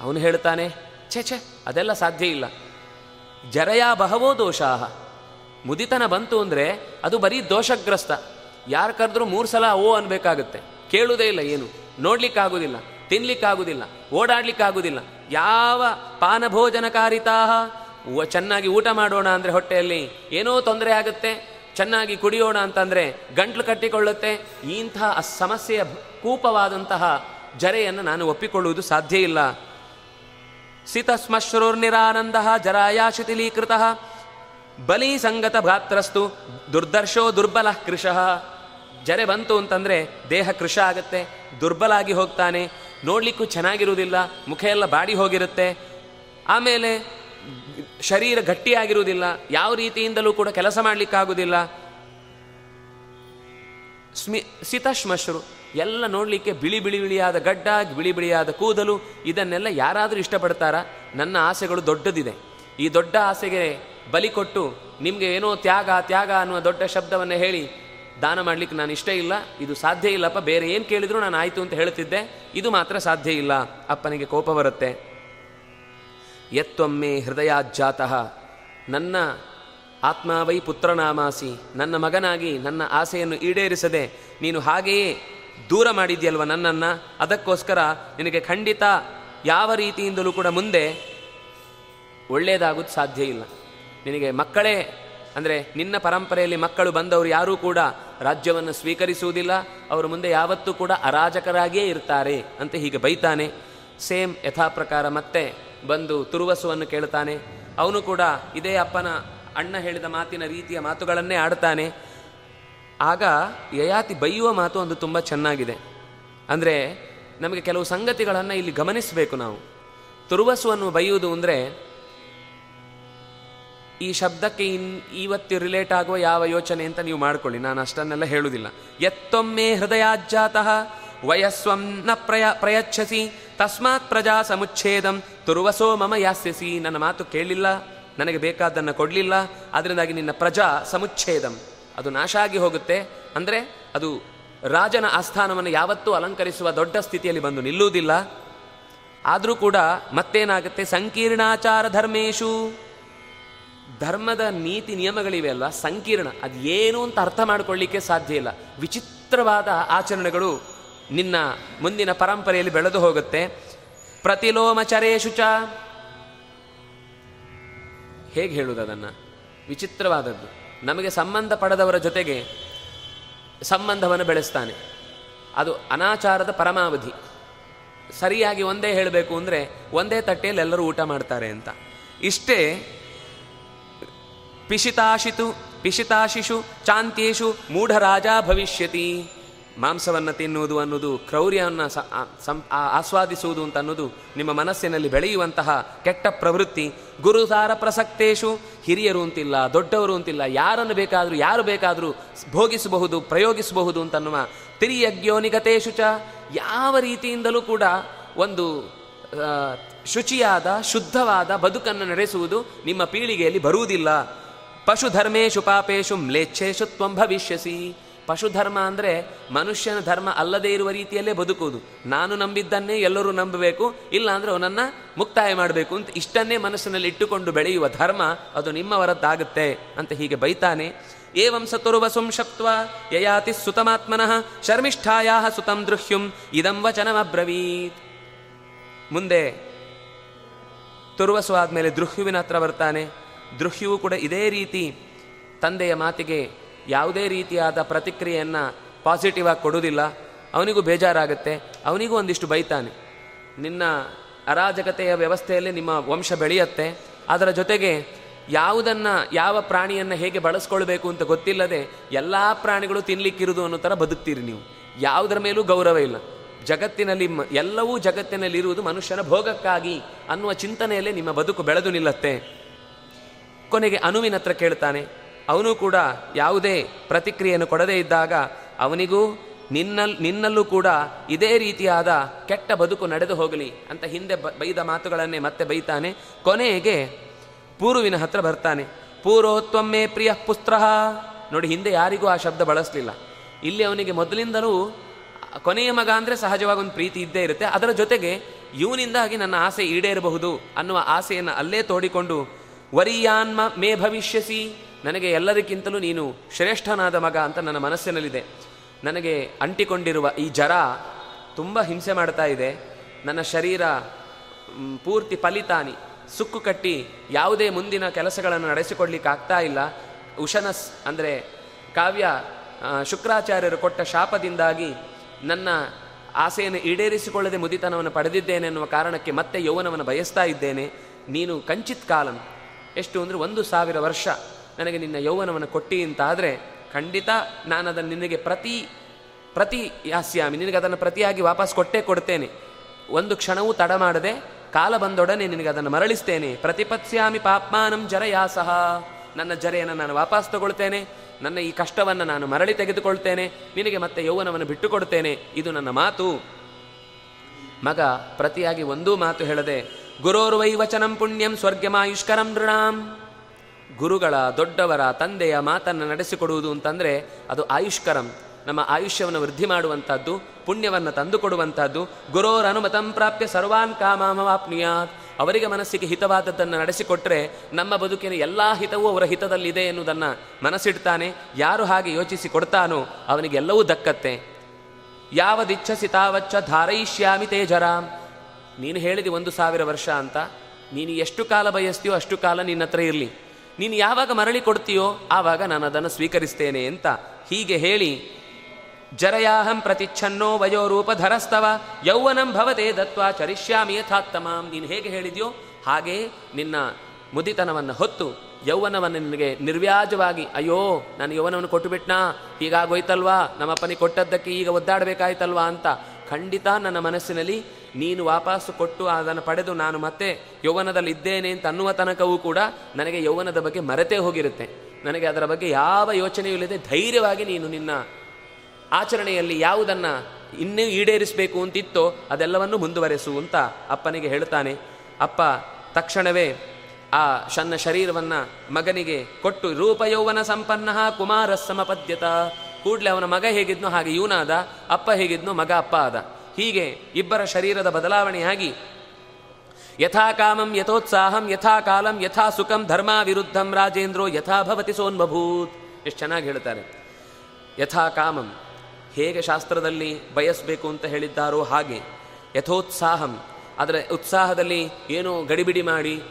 ಅವನು ಹೇಳ್ತಾನೆ ಛೆ ಛೆ, ಅದೆಲ್ಲ ಸಾಧ್ಯ ಇಲ್ಲ. ಜರಯಾ ಬಹವೋ ದೋಷಾಹ. ಮುದಿತನ ಬಂತು ಅಂದರೆ ಅದು ಬರೀ ದೋಷಗ್ರಸ್ತ. ಯಾರು ಕರೆದ್ರೂ ಮೂರು ಸಲ ಓ ಅನ್ಬೇಕಾಗುತ್ತೆ. ಕೇಳುವುದೇ ಇಲ್ಲ ಏನು. ನೋಡ್ಲಿಕ್ಕಾಗುವುದಿಲ್ಲ ತಿನ್ಲಿಕ್ಕಾಗುವುದಿಲ್ಲ ಓಡಾಡ್ಲಿಕ್ಕಾಗುವುದಿಲ್ಲ ಯಾವ ಪಾನಭೋಜನಕಾರಿತಾಹ? ವ- ಚೆನ್ನಾಗಿ ಊಟ ಮಾಡೋಣ ಅಂದರೆ ಹೊಟ್ಟೆಯಲ್ಲಿ ಏನೋ ತೊಂದರೆ ಆಗುತ್ತೆ. ಚೆನ್ನಾಗಿ ಕುಡಿಯೋಣ ಅಂತಂದರೆ ಗಂಟ್ಲು ಕಟ್ಟಿಕೊಳ್ಳುತ್ತೆ. ಇಂತಹ ಸಮಸ್ಯೆಯ ಕೂಪವಾದಂತಹ ಜರೆಯನ್ನು ನಾನು ಒಪ್ಪಿಕೊಳ್ಳುವುದು ಸಾಧ್ಯ ಇಲ್ಲ. ಸಿತಶ್ಮಶ್ರುರ್ನಿರಾನಂದ ಜರಾಯಾ ಶಿಥಿಲೀಕೃತ ಬಲಿ ಸಂಗತ ಭ್ರಾತ್ರಸ್ತು ದುರ್ದರ್ಶೋ ದುರ್ಬಲ ಕೃಶಃ ಜರೆ ಬಂತು ಅಂತಂದ್ರೆ ದೇಹ ಕೃಶ ಆಗುತ್ತೆ, ದುರ್ಬಲಾಗಿ ಹೋಗ್ತಾನೆ, ನೋಡ್ಲಿಕ್ಕೂ ಚೆನ್ನಾಗಿರುವುದಿಲ್ಲ, ಮುಖ ಎಲ್ಲ ಬಾಡಿ ಹೋಗಿರುತ್ತೆ. ಆಮೇಲೆ ಶರೀರ ಗಟ್ಟಿಯಾಗಿರುವುದಿಲ್ಲ, ಯಾವ ರೀತಿಯಿಂದಲೂ ಕೂಡ ಕೆಲಸ ಮಾಡಲಿಕ್ಕಾಗುವುದಿಲ್ಲ. ಸ್ಮಿ ಸಿತಶ್ಮಶ್ರು ಎಲ್ಲ ನೋಡಲಿಕ್ಕೆ ಬಿಳಿ ಬಿಳಿ ಬಿಳಿಯಾದ ಗಡ್ಡ, ಬಿಳಿ ಬಿಳಿಯಾದ ಕೂದಲು, ಇದನ್ನೆಲ್ಲ ಯಾರಾದರೂ ಇಷ್ಟಪಡ್ತಾರಾ? ನನ್ನ ಆಸೆಗಳು ದೊಡ್ಡದಿದೆ. ಈ ದೊಡ್ಡ ಆಸೆಗೆ ಬಲಿ ಕೊಟ್ಟು ನಿಮಗೆ ಏನೋ ತ್ಯಾಗ ತ್ಯಾಗ ಅನ್ನುವ ದೊಡ್ಡ ಶಬ್ದವನ್ನು ಹೇಳಿ ದಾನ ಮಾಡಲಿಕ್ಕೆ ನಾನು ಇಷ್ಟ ಇಲ್ಲ. ಇದು ಸಾಧ್ಯ ಇಲ್ಲಪ್ಪ, ಬೇರೆ ಏನು ಕೇಳಿದ್ರು ನಾನು ಆಯಿತು ಅಂತ ಹೇಳ್ತಿದ್ದೆ. ಇದು ಮಾತ್ರ ಸಾಧ್ಯ ಇಲ್ಲ. ಅಪ್ಪನಿಗೆ ಕೋಪ ಬರುತ್ತೆ. ಯತ್ವಮ್ಮೆ ಜಾತಃ ನನ್ನ ಆತ್ಮಾವೈ ಪುತ್ರನಾಮಾಸಿ, ನನ್ನ ಮಗನಾಗಿ ನನ್ನ ಆಸೆಯನ್ನು ಈಡೇರಿಸದೆ ನೀನು ಹಾಗೆಯೇ ದೂರ ಮಾಡಿದ್ಯಲ್ವ ನನ್ನನ್ನು? ಅದಕ್ಕೋಸ್ಕರ ನಿನಗೆ ಖಂಡಿತ ಯಾವ ರೀತಿಯಿಂದಲೂ ಕೂಡ ಮುಂದೆ ಒಳ್ಳೆಯದಾಗೋದು ಸಾಧ್ಯ ಇಲ್ಲ. ನಿನಗೆ ಮಕ್ಕಳೇ, ಅಂದರೆ ನಿನ್ನ ಪರಂಪರೆಯಲ್ಲಿ ಮಕ್ಕಳು ಬಂದವರು ಯಾರೂ ಕೂಡ ರಾಜ್ಯವನ್ನು ಸ್ವೀಕರಿಸುವುದಿಲ್ಲ, ಅವರು ಮುಂದೆ ಯಾವತ್ತೂ ಕೂಡ ಅರಾಜಕರಾಗಿಯೇ ಇರ್ತಾರೆ ಅಂತ ಹೀಗೆ ಬೈತಾನೆ. ಸೇಮ್ ಯಥಾಪ್ರಕಾರ ಮತ್ತೆ ಬಂದು ತುರುವಸುವನ್ನು ಕೇಳ್ತಾನೆ. ಅವನು ಕೂಡ ಇದೇ ಅಪ್ಪನ ಅಣ್ಣ ಹೇಳಿದ ಮಾತಿನ ರೀತಿಯ ಮಾತುಗಳನ್ನೇ ಆಡ್ತಾನೆ. ಆಗ ಯಯಾತಿ ಬೈಯುವ ಮಾತು ಒಂದು ತುಂಬ ಚೆನ್ನಾಗಿದೆ. ಅಂದರೆ ನಮಗೆ ಕೆಲವು ಸಂಗತಿಗಳನ್ನು ಇಲ್ಲಿ ಗಮನಿಸಬೇಕು ನಾವು. ತುರುವಸುವನ್ನು ಬೈಯುವುದು ಅಂದರೆ ಈ ಶಬ್ದಕ್ಕೆ ಇನ್ ಇವತ್ತು ರಿಲೇಟ್ ಆಗುವ ಯಾವ ಯೋಚನೆ ಅಂತ ನೀವು ಮಾಡ್ಕೊಳ್ಳಿ. ನಾನು ಅಷ್ಟನ್ನೆಲ್ಲ ಹೇಳುವುದಿಲ್ಲ. ಎತ್ತೊಮ್ಮೆ ಹೃದಯಾಜ್ಜಾತಃ ವಯಸ್ವಂ ನ ಪ್ರಯ ಪ್ರಯಚ್ಛಸಿ, ತಸ್ಮಾತ್ ಪ್ರಜಾ ಸಮುಚ್ಛೇದಂ, ತುರುವಸೋ ಮಮ ಯಾಸ್ಯಸಿ. ನನ್ನ ಮಾತು ಕೇಳಲಿಲ್ಲ ನನಗೆ ಬೇಕಾದ್ದನ್ನು ಕೊಡಲಿಲ್ಲ ಅದರಿಂದಾಗಿ ನಿನ್ನ ಪ್ರಜಾ ಸಮುಚ್ಛೇದಂ. ಅದು ನಾಶ ಆಗಿ ಹೋಗುತ್ತೆ. ಅಂದರೆ ಅದು ರಾಜನ ಆಸ್ಥಾನವನ್ನು ಯಾವತ್ತೂ ಅಲಂಕರಿಸುವ ದೊಡ್ಡ ಸ್ಥಿತಿಯಲ್ಲಿ ಬಂದು ನಿಲ್ಲುವುದಿಲ್ಲ. ಆದರೂ ಕೂಡ ಮತ್ತೇನಾಗುತ್ತೆ? ಸಂಕೀರ್ಣಾಚಾರ ಧರ್ಮೇಶು. ಧರ್ಮದ ನೀತಿ ನಿಯಮಗಳಿವೆ ಅಲ್ವಾ? ಸಂಕೀರ್ಣ. ಅದು ಏನು ಅಂತ ಅರ್ಥ ಮಾಡ್ಕೊಳ್ಳಿಕ್ಕೆ ಸಾಧ್ಯ ಇಲ್ಲ. ವಿಚಿತ್ರವಾದ ಆಚರಣೆಗಳು ನಿನ್ನ ಮುಂದಿನ ಪರಂಪರೆಯಲ್ಲಿ ಬೆಳೆದು ಹೋಗುತ್ತೆ. ಪ್ರತಿಲೋಮಚರೇಶು ಚ. ಹೇಗೆ ಹೇಳುವುದು ಅದನ್ನು? ವಿಚಿತ್ರವಾದದ್ದು. ನಮಗೆ ಸಂಬಂಧ ಪಡೆದವರ ಜೊತೆಗೆ ಸಂಬಂಧವನ್ನು ಬೆಳೆಸ್ತಾನೆ. ಅದು ಅನಾಚಾರದ ಪರಮಾವಧಿ. ಸರಿಯಾಗಿ ಒಂದೇ ಹೇಳಬೇಕು ಅಂದರೆ ಒಂದೇ ತಟ್ಟೆಯಲ್ಲಿ ಎಲ್ಲರೂ ಊಟ ಮಾಡ್ತಾರೆ ಅಂತ. ಇಷ್ಟೇ ಪಿಶಿತಾಶಿತು, ಪಿಶಿತಾಶಿಷು, ಚಾಂತ್ಯೇಶು, ಮೂಢರಾಜ ಭವಿಷ್ಯತಿ. ಮಾಂಸವನ್ನು ತಿನ್ನುವುದು ಅನ್ನೋದು ಕ್ರೌರ್ಯವನ್ನು ಆಸ್ವಾದಿಸುವುದು ಅಂತ ಅನ್ನೋದು ನಿಮ್ಮ ಮನಸ್ಸಿನಲ್ಲಿ ಬೆಳೆಯುವಂತಹ ಕೆಟ್ಟ ಪ್ರವೃತ್ತಿ. ಗುರುಸಾರ ಪ್ರಸಕ್ತೇಶು, ಹಿರಿಯರು ಅಂತಿಲ್ಲ, ದೊಡ್ಡವರು ಅಂತಿಲ್ಲ, ಯಾರನ್ನು ಬೇಕಾದರೂ, ಯಾರು ಬೇಕಾದರೂ ಭೋಗಿಸಬಹುದು, ಪ್ರಯೋಗಿಸಬಹುದು ಅಂತನ್ನುವ ತಿರಿಯಜ್ಞೋನಿಗತೇಶು ಚ ಯಾವ ರೀತಿಯಿಂದಲೂ ಕೂಡ ಒಂದು ಶುಚಿಯಾದ, ಶುದ್ಧವಾದ ಬದುಕನ್ನು ನಡೆಸುವುದು ನಿಮ್ಮ ಪೀಳಿಗೆಯಲ್ಲಿ ಬರುವುದಿಲ್ಲ. ಪಶುಧರ್ಮೇಶು ಪಾಪೇಶು ಮ್ಲೇಚ್ಛೇಶು ತ್ವಂ ಭವಿಷ್ಯಸಿ. ಪಶುಧರ್ಮ ಅಂದರೆ ಮನುಷ್ಯನ ಧರ್ಮ ಅಲ್ಲದೇ ಇರುವ ರೀತಿಯಲ್ಲೇ ಬದುಕುವುದು. ನಾನು ನಂಬಿದ್ದನ್ನೇ ಎಲ್ಲರೂ ನಂಬಬೇಕು ಇಲ್ಲ ಅಂದರೆ ಅವನನ್ನು ಮುಕ್ತಾಯ ಮಾಡಬೇಕು ಅಂತ ಇಷ್ಟನ್ನೇ ಮನಸ್ಸಿನಲ್ಲಿ ಇಟ್ಟುಕೊಂಡು ಬೆಳೆಯುವ ಧರ್ಮ ಅದು ನಿಮ್ಮವರದ್ದಾಗುತ್ತೆ ಅಂತ ಹೀಗೆ ಬೈತಾನೆ. ಏವಂ ಸತುರ್ವ ಶಪ್ತ್ವ ಯಯಾತಿ ಸುತಮಾತ್ಮನಃ ಶರ್ಮಿಷ್ಠಾಯಾ ಸುತಂ ದೃಹ್ಯುಂ ಇದಂ ವಚನಮಬ್ರವೀತ್. ಮುಂದೆ ತುರ್ವಸು ಆದಮೇಲೆ ದೃಹ್ಯುವಿನ ಹತ್ರ ಬರ್ತಾನೆ. ದೃಹ್ಯುವು ಕೂಡ ಇದೇ ರೀತಿ ತಂದೆಯ ಮಾತಿಗೆ ಯಾವುದೇ ರೀತಿಯಾದ ಪ್ರತಿಕ್ರಿಯೆಯನ್ನು ಪಾಸಿಟಿವ್ ಆಗಿ ಕೊಡುವುದಿಲ್ಲ. ಅವನಿಗೂ ಬೇಜಾರಾಗುತ್ತೆ. ಅವನಿಗೂ ಒಂದಿಷ್ಟು ಬೈತಾನೆ. ನಿನ್ನ ಅರಾಜಕತೆಯ ವ್ಯವಸ್ಥೆಯಲ್ಲಿ ನಿಮ್ಮ ವಂಶ ಬೆಳೆಯುತ್ತೆ. ಅದರ ಜೊತೆಗೆ ಯಾವುದನ್ನು, ಯಾವ ಪ್ರಾಣಿಯನ್ನು ಹೇಗೆ ಬಳಸ್ಕೊಳ್ಬೇಕು ಅಂತ ಗೊತ್ತಿಲ್ಲದೆ ಎಲ್ಲ ಪ್ರಾಣಿಗಳು ತಿನ್ನಲಿಕ್ಕಿರುವುದು ಅನ್ನೋ ಥರ ಬದುಕ್ತೀರಿ ನೀವು. ಯಾವುದರ ಮೇಲೂ ಗೌರವ ಇಲ್ಲ. ಜಗತ್ತಿನಲ್ಲಿ ಎಲ್ಲವೂ ಜಗತ್ತಿನಲ್ಲಿ ಇರುವುದು ಮನುಷ್ಯನ ಭೋಗಕ್ಕಾಗಿ ಅನ್ನುವ ಚಿಂತನೆಯಲ್ಲೇ ನಿಮ್ಮ ಬದುಕು ಬೆಳೆದು ನಿಲ್ಲತ್ತೆ. ಕೊನೆಗೆ ಅನುವಿನ ಹತ್ರ ಕೇಳ್ತಾನೆ. ಅವನು ಕೂಡ ಯಾವುದೇ ಪ್ರತಿಕ್ರಿಯೆಯನ್ನು ಕೊಡದೇ ಇದ್ದಾಗ ಅವನಿಗೂ ನಿನ್ನಲ್ಲಿ ನಿನ್ನಲ್ಲೂ ಕೂಡ ಇದೇ ರೀತಿಯಾದ ಕೆಟ್ಟ ಬದುಕು ನಡೆದು ಹೋಗಲಿ ಅಂತ ಹಿಂದೆ ಬೈದ ಮಾತುಗಳನ್ನೇ ಮತ್ತೆ ಬೈತಾನೆ. ಕೊನೆಗೆ ಪೂರ್ವಿನ ಹತ್ರ ಬರ್ತಾನೆ. ಪೂರ್ವೋತ್ವಮ್ಮೆ ಪ್ರಿಯ ಪುಸ್ತ್ರ ನೋಡಿ, ಹಿಂದೆ ಯಾರಿಗೂ ಆ ಶಬ್ದ ಬಳಸಲಿಲ್ಲ. ಇಲ್ಲಿ ಅವನಿಗೆ ಮೊದಲಿಂದಲೂ ಕೊನೆಯ ಮಗ ಅಂದರೆ ಸಹಜವಾಗಿ ಒಂದು ಪ್ರೀತಿ ಇದ್ದೇ ಇರುತ್ತೆ. ಅದರ ಜೊತೆಗೆ ಇವನಿಂದಾಗಿ ನನ್ನ ಆಸೆ ಈಡೇರಬಹುದು ಅನ್ನುವ ಆಸೆಯನ್ನು ಅಲ್ಲೇ ತೋಡಿಕೊಂಡು, ವರಿಯಾನ್ಮ ಮೇ ಭವಿಷ್ಯಸಿ. ನನಗೆ ಎಲ್ಲದಕ್ಕಿಂತಲೂ ನೀನು ಶ್ರೇಷ್ಠನಾದ ಮಗ ಅಂತ ನನ್ನ ಮನಸ್ಸಿನಲ್ಲಿದೆ. ನನಗೆ ಅಂಟಿಕೊಂಡಿರುವ ಈ ಜರ ತುಂಬ ಹಿಂಸೆ ಮಾಡ್ತಾ ಇದೆ. ನನ್ನ ಶರೀರ ಪೂರ್ತಿ ಫಲಿತಾನಿ. ಸುಕ್ಕು ಕಟ್ಟಿ ಯಾವುದೇ ಮುಂದಿನ ಕೆಲಸಗಳನ್ನು ನಡೆಸಿಕೊಡ್ಲಿಕ್ಕೆ ಆಗ್ತಾ ಇಲ್ಲ. ಉಶನಸ್ ಅಂದರೆ ಕಾವ್ಯ ಶುಕ್ರಾಚಾರ್ಯರು ಕೊಟ್ಟ ಶಾಪದಿಂದಾಗಿ ನನ್ನ ಆಸೆಯನ್ನು ಈಡೇರಿಸಿಕೊಳ್ಳದೆ ಮುದಿತನವನ್ನು ಪಡೆದಿದ್ದೇನೆ ಎನ್ನುವ ಕಾರಣಕ್ಕೆ ಮತ್ತೆ ಯೌವನವನ್ನು ಬಯಸ್ತಾ ಇದ್ದೇನೆ. ನೀನು ಕಂಚಿತ್ ಕಾಲಂ. ಎಷ್ಟು ಅಂದರೆ ಒಂದು ಸಾವಿರ ವರ್ಷ. ನನಗೆ ನಿನ್ನ ಯೌವನವನ್ನು ಕೊಟ್ಟಿ ಅಂತಾದರೆ ಖಂಡಿತ ನಾನು ಅದನ್ನು ನಿನಗೆ ಪ್ರತಿ ಪ್ರತಿ ಯಾಸ್ಯಾಮಿ ನಿನಗೆ ಅದನ್ನು ಪ್ರತಿಯಾಗಿ ವಾಪಸ್ ಕೊಟ್ಟೇ ಕೊಡ್ತೇನೆ. ಒಂದು ಕ್ಷಣವೂ ತಡ ಮಾಡದೆ ಕಾಲ ಬಂದೊಡನೆ ನಿನಗೆ ಅದನ್ನು ಮರಳಿಸ್ತೇನೆ. ಪ್ರತಿಪತ್ಸ್ಯಾಮಿ ಪಾಪ್ಮಾನಂ ಜರಯಾಸಹ ನನ್ನ ಜರೆಯನ್ನು ನಾನು ವಾಪಸ್ ತಗೊಳ್ತೇನೆ. ನನ್ನ ಈ ಕಷ್ಟವನ್ನು ನಾನು ಮರಳಿ ತೆಗೆದುಕೊಳ್ತೇನೆ. ನಿನಗೆ ಮತ್ತೆ ಯೌವನವನ್ನು ಬಿಟ್ಟುಕೊಡ್ತೇನೆ. ಇದು ನನ್ನ ಮಾತು. ಮಗ ಪ್ರತಿಯಾಗಿ ಒಂದೂ ಮಾತು ಹೇಳದೆ, ಗುರೋರ್ವೈ ವಚನಂ ಪುಣ್ಯಂ ಸ್ವರ್ಗಮಾಯುಷ್ಕರಂ ನೃಣಾಂ. ಗುರುಗಳ ದೊಡ್ಡವರ ತಂದೆಯ ಮಾತನ್ನು ನಡೆಸಿಕೊಡುವುದು ಅಂತಂದರೆ ಅದು ಆಯುಷ್ಕರಂ. ನಮ್ಮ ಆಯುಷ್ಯವನ್ನು ವೃದ್ಧಿ ಮಾಡುವಂಥದ್ದು ಪುಣ್ಯವನ್ನು ತಂದುಕೊಡುವಂಥದ್ದು ಗುರೋರ್ ಅನುಮತಂ ಪ್ರಾಪ್ಯ ಸರ್ವಾನ್ ಕಾಮಾಮವಾಪ್ನಿಯಾತ್. ಅವರಿಗೆ ಮನಸ್ಸಿಗೆ ಹಿತವಾದದ್ದನ್ನು ನಡೆಸಿಕೊಟ್ರೆ ನಮ್ಮ ಬದುಕಿನ ಎಲ್ಲ ಹಿತವೂ ಅವರ ಹಿತದಲ್ಲಿದೆ ಎನ್ನುವುದನ್ನು ಮನಸ್ಸಿಡ್ತಾನೆ. ಯಾರು ಹಾಗೆ ಯೋಚಿಸಿ ಕೊಡ್ತಾನೋ ಅವನಿಗೆಲ್ಲವೂ ದಕ್ಕತ್ತೆ. ಯಾವದಿಚ್ಛಸಿ ತಾವಚ್ಚ ಧಾರಯಿಷ್ಯಾಮಿ ತೇಜರಾಮ್ ನೀನು ಹೇಳಿದಿ ಒಂದು ಸಾವಿರ ವರ್ಷ ಅಂತ. ನೀನು ಎಷ್ಟು ಕಾಲ ಬಯಸ್ತೀಯೋ ಅಷ್ಟು ಕಾಲ ನಿನ್ನ ಹತ್ರ ಇರಲಿ. ನೀನು ಯಾವಾಗ ಮರಳಿ ಕೊಡ್ತೀಯೋ ಆವಾಗ ನಾನು ಅದನ್ನು ಸ್ವೀಕರಿಸ್ತೇನೆ ಅಂತ ಹೀಗೆ ಹೇಳಿ, ಜರಯಾಹಂ ಪ್ರತಿಚ್ಛನ್ನೋ ವಯೋರೂಪಧರಸ್ತವ ಯೌವನಂ ಭವತೆ ದತ್ವ ಚರಿಷ್ಯಾಮಿ ಯಥಾತ್ತಮಾಂ. ನೀನು ಹೇಗೆ ಹೇಳಿದ್ಯೋ ಹಾಗೇ ನಿನ್ನ ಮುದಿತನವನ್ನು ಹೊತ್ತು, ಯೌವನವನ್ನು ನಿನಗೆ ನಿರ್ವ್ಯಾಜವಾಗಿ, ಅಯ್ಯೋ, ನಾನು ಯೌವನವನ್ನು ಕೊಟ್ಟುಬಿಟ್ನಾ? ಹೀಗಾಗೋಯ್ತಲ್ವಾ? ನಮ್ಮಪ್ಪನಿಗೆ ಕೊಟ್ಟದ್ದಕ್ಕೆ ಈಗ ಒದ್ದಾಡಬೇಕಾಯ್ತಲ್ವಾ ಅಂತ ಖಂಡಿತ ನನ್ನ ಮನಸ್ಸಿನಲ್ಲಿ ನೀನು ವಾಪಸ್ಸು ಕೊಟ್ಟು ಅದನ್ನು ಪಡೆದು ನಾನು ಮತ್ತೆ ಯೌವನದಲ್ಲಿ ಇದ್ದೇನೆ ಅಂತ ಅನ್ನುವ ತನಕವೂ ಕೂಡ ನನಗೆ ಯೌವನದ ಬಗ್ಗೆ ಮರೆತೇ ಹೋಗಿರುತ್ತೆ. ನನಗೆ ಅದರ ಬಗ್ಗೆ ಯಾವ ಯೋಚನೆಯೂ ಇಲ್ಲದೆ ಧೈರ್ಯವಾಗಿ ನೀನು ನಿನ್ನ ಆಚರಣೆಯಲ್ಲಿ ಯಾವುದನ್ನು ಇನ್ನೂ ಈಡೇರಿಸಬೇಕು ಅಂತಿತ್ತೋ ಅದೆಲ್ಲವನ್ನು ಮುಂದುವರೆಸು ಅಂತ ಅಪ್ಪನಿಗೆ ಹೇಳ್ತಾನೆ ಅಪ್ಪ, ತಕ್ಷಣವೇ ಆ ಶನ್ನ ಶರೀರವನ್ನು ಮಗನಿಗೆ ಕೊಟ್ಟು ರೂಪಯೌವನ ಸಂಪನ್ನ ಕುಮಾರ ಸಮಪದ್ಯತ ಕೂಡಲೇ ಅವನ ಮಗ ಹೇಗಿದ್ನೋ ಹಾಗೆ ಇವನಾದ, ಅಪ್ಪ ಹೇಗಿದ್ನೋ ಮಗ ಅಪ್ಪ ಆದ. ಹೀಗೆ ಇಬ್ಬರ ಶರೀರದ ಬದಲಾವಣೆಯಾಗಿ ಯಥಾ ಕಾಮಂ ಯಥೋತ್ಸಾಹಂ ಯಥಾ ಕಾಲಂ ಯಥಾ ಸುಖಂ ಧರ್ಮ ವಿರುದ್ಧಂ ರಾಜೇಂದ್ರೋ ಯಥಾ ಭವತಿ ಎಷ್ಟು ಚೆನ್ನಾಗಿ ಹೇಳ್ತಾರೆ. ಯಥಾ ಕಾಮಂ ಹೇಗೆ ಶಾಸ್ತ್ರದಲ್ಲಿ ಬಯಸಬೇಕು ಅಂತ ಹೇಳಿದ್ದಾರೋ ಹಾಗೆ, ಯಥೋತ್ಸಾಹಂ ಅದರ ಉತ್ಸಾಹದಲ್ಲಿ ಏನೋ ಗಡಿಬಿಡಿ ಮಾಡಿ,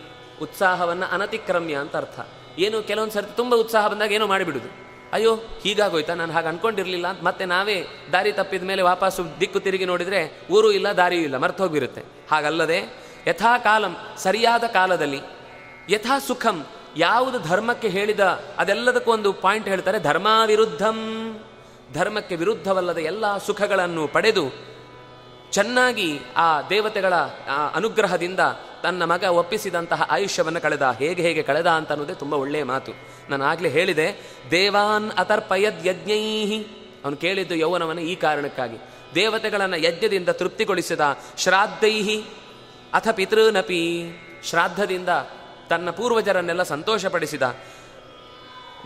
ಉತ್ಸಾಹವನ್ನು ಅನತಿಕ್ರಮ್ಯ ಅಂತ ಅರ್ಥ. ಏನು ಕೆಲವೊಂದು ಸರ್ತಿ ತುಂಬ ಉತ್ಸಾಹ ಬಂದಾಗ ಏನೋ ಮಾಡಿಬಿಡುದು. ಅಯ್ಯೋ, ಹೀಗಾಗೋಯ್ತಾ? ನಾನು ಹಾಗೆ ಅನ್ಕೊಂಡಿರಲಿಲ್ಲ ಅಂತ ಮತ್ತೆ ನಾವೇ ದಾರಿ ತಪ್ಪಿದ ಮೇಲೆ ವಾಪಸ್ಸು ದಿಕ್ಕು ತಿರುಗಿ ನೋಡಿದರೆ ಊರು ಇಲ್ಲ, ದಾರಿಯೂ ಇಲ್ಲ, ಮರ್ತು ಹೋಗಿರುತ್ತೆ ಹಾಗಲ್ಲದೆ ಯಥಾ ಕಾಲಂ ಸರಿಯಾದ ಕಾಲದಲ್ಲಿ ಯಥಾ ಸುಖಂ ಯಾವುದು ಧರ್ಮಕ್ಕೆ ಹೇಳಿದ ಅದೆಲ್ಲದಕ್ಕೂ ಒಂದು ಪಾಯಿಂಟ್ ಹೇಳ್ತಾರೆ ಧರ್ಮ ವಿರುದ್ಧಂ ಧರ್ಮಕ್ಕೆ ವಿರುದ್ಧವಲ್ಲದ ಎಲ್ಲ ಸುಖಗಳನ್ನು ಪಡೆದು ಚೆನ್ನಾಗಿ ಆ ದೇವತೆಗಳ ಅನುಗ್ರಹದಿಂದ ತನ್ನ ಮಗ ಒಪ್ಪಿಸಿದಂತಹ ಆಯುಷ್ಯವನ್ನು ಕಳೆದ, ಹೇಗೆ ಹೇಗೆ ಕಳೆದ ಅಂತ ಅನ್ನೋದೇ ತುಂಬ ಒಳ್ಳೆಯ ಮಾತು. ನಾನು ಆಗಲೇ ಹೇಳಿದೆ, ದೇವಾನ್ ಅತರ್ಪಯದ್ ಯಜ್ಞೈಹಿ. ಅವನು ಕೇಳಿದ್ದು ಯೌವನವನ್ನು ಈ ಕಾರಣಕ್ಕಾಗಿ. ದೇವತೆಗಳನ್ನು ಯಜ್ಞದಿಂದ ತೃಪ್ತಿಗೊಳಿಸಿದ ಶ್ರಾದ್ದೈಹಿ, ಅಥ ಪಿತೃನಪಿ. ಶ್ರಾದ್ದದಿಂದ ತನ್ನ ಪೂರ್ವಜರನ್ನೆಲ್ಲ ಸಂತೋಷಪಡಿಸಿದ.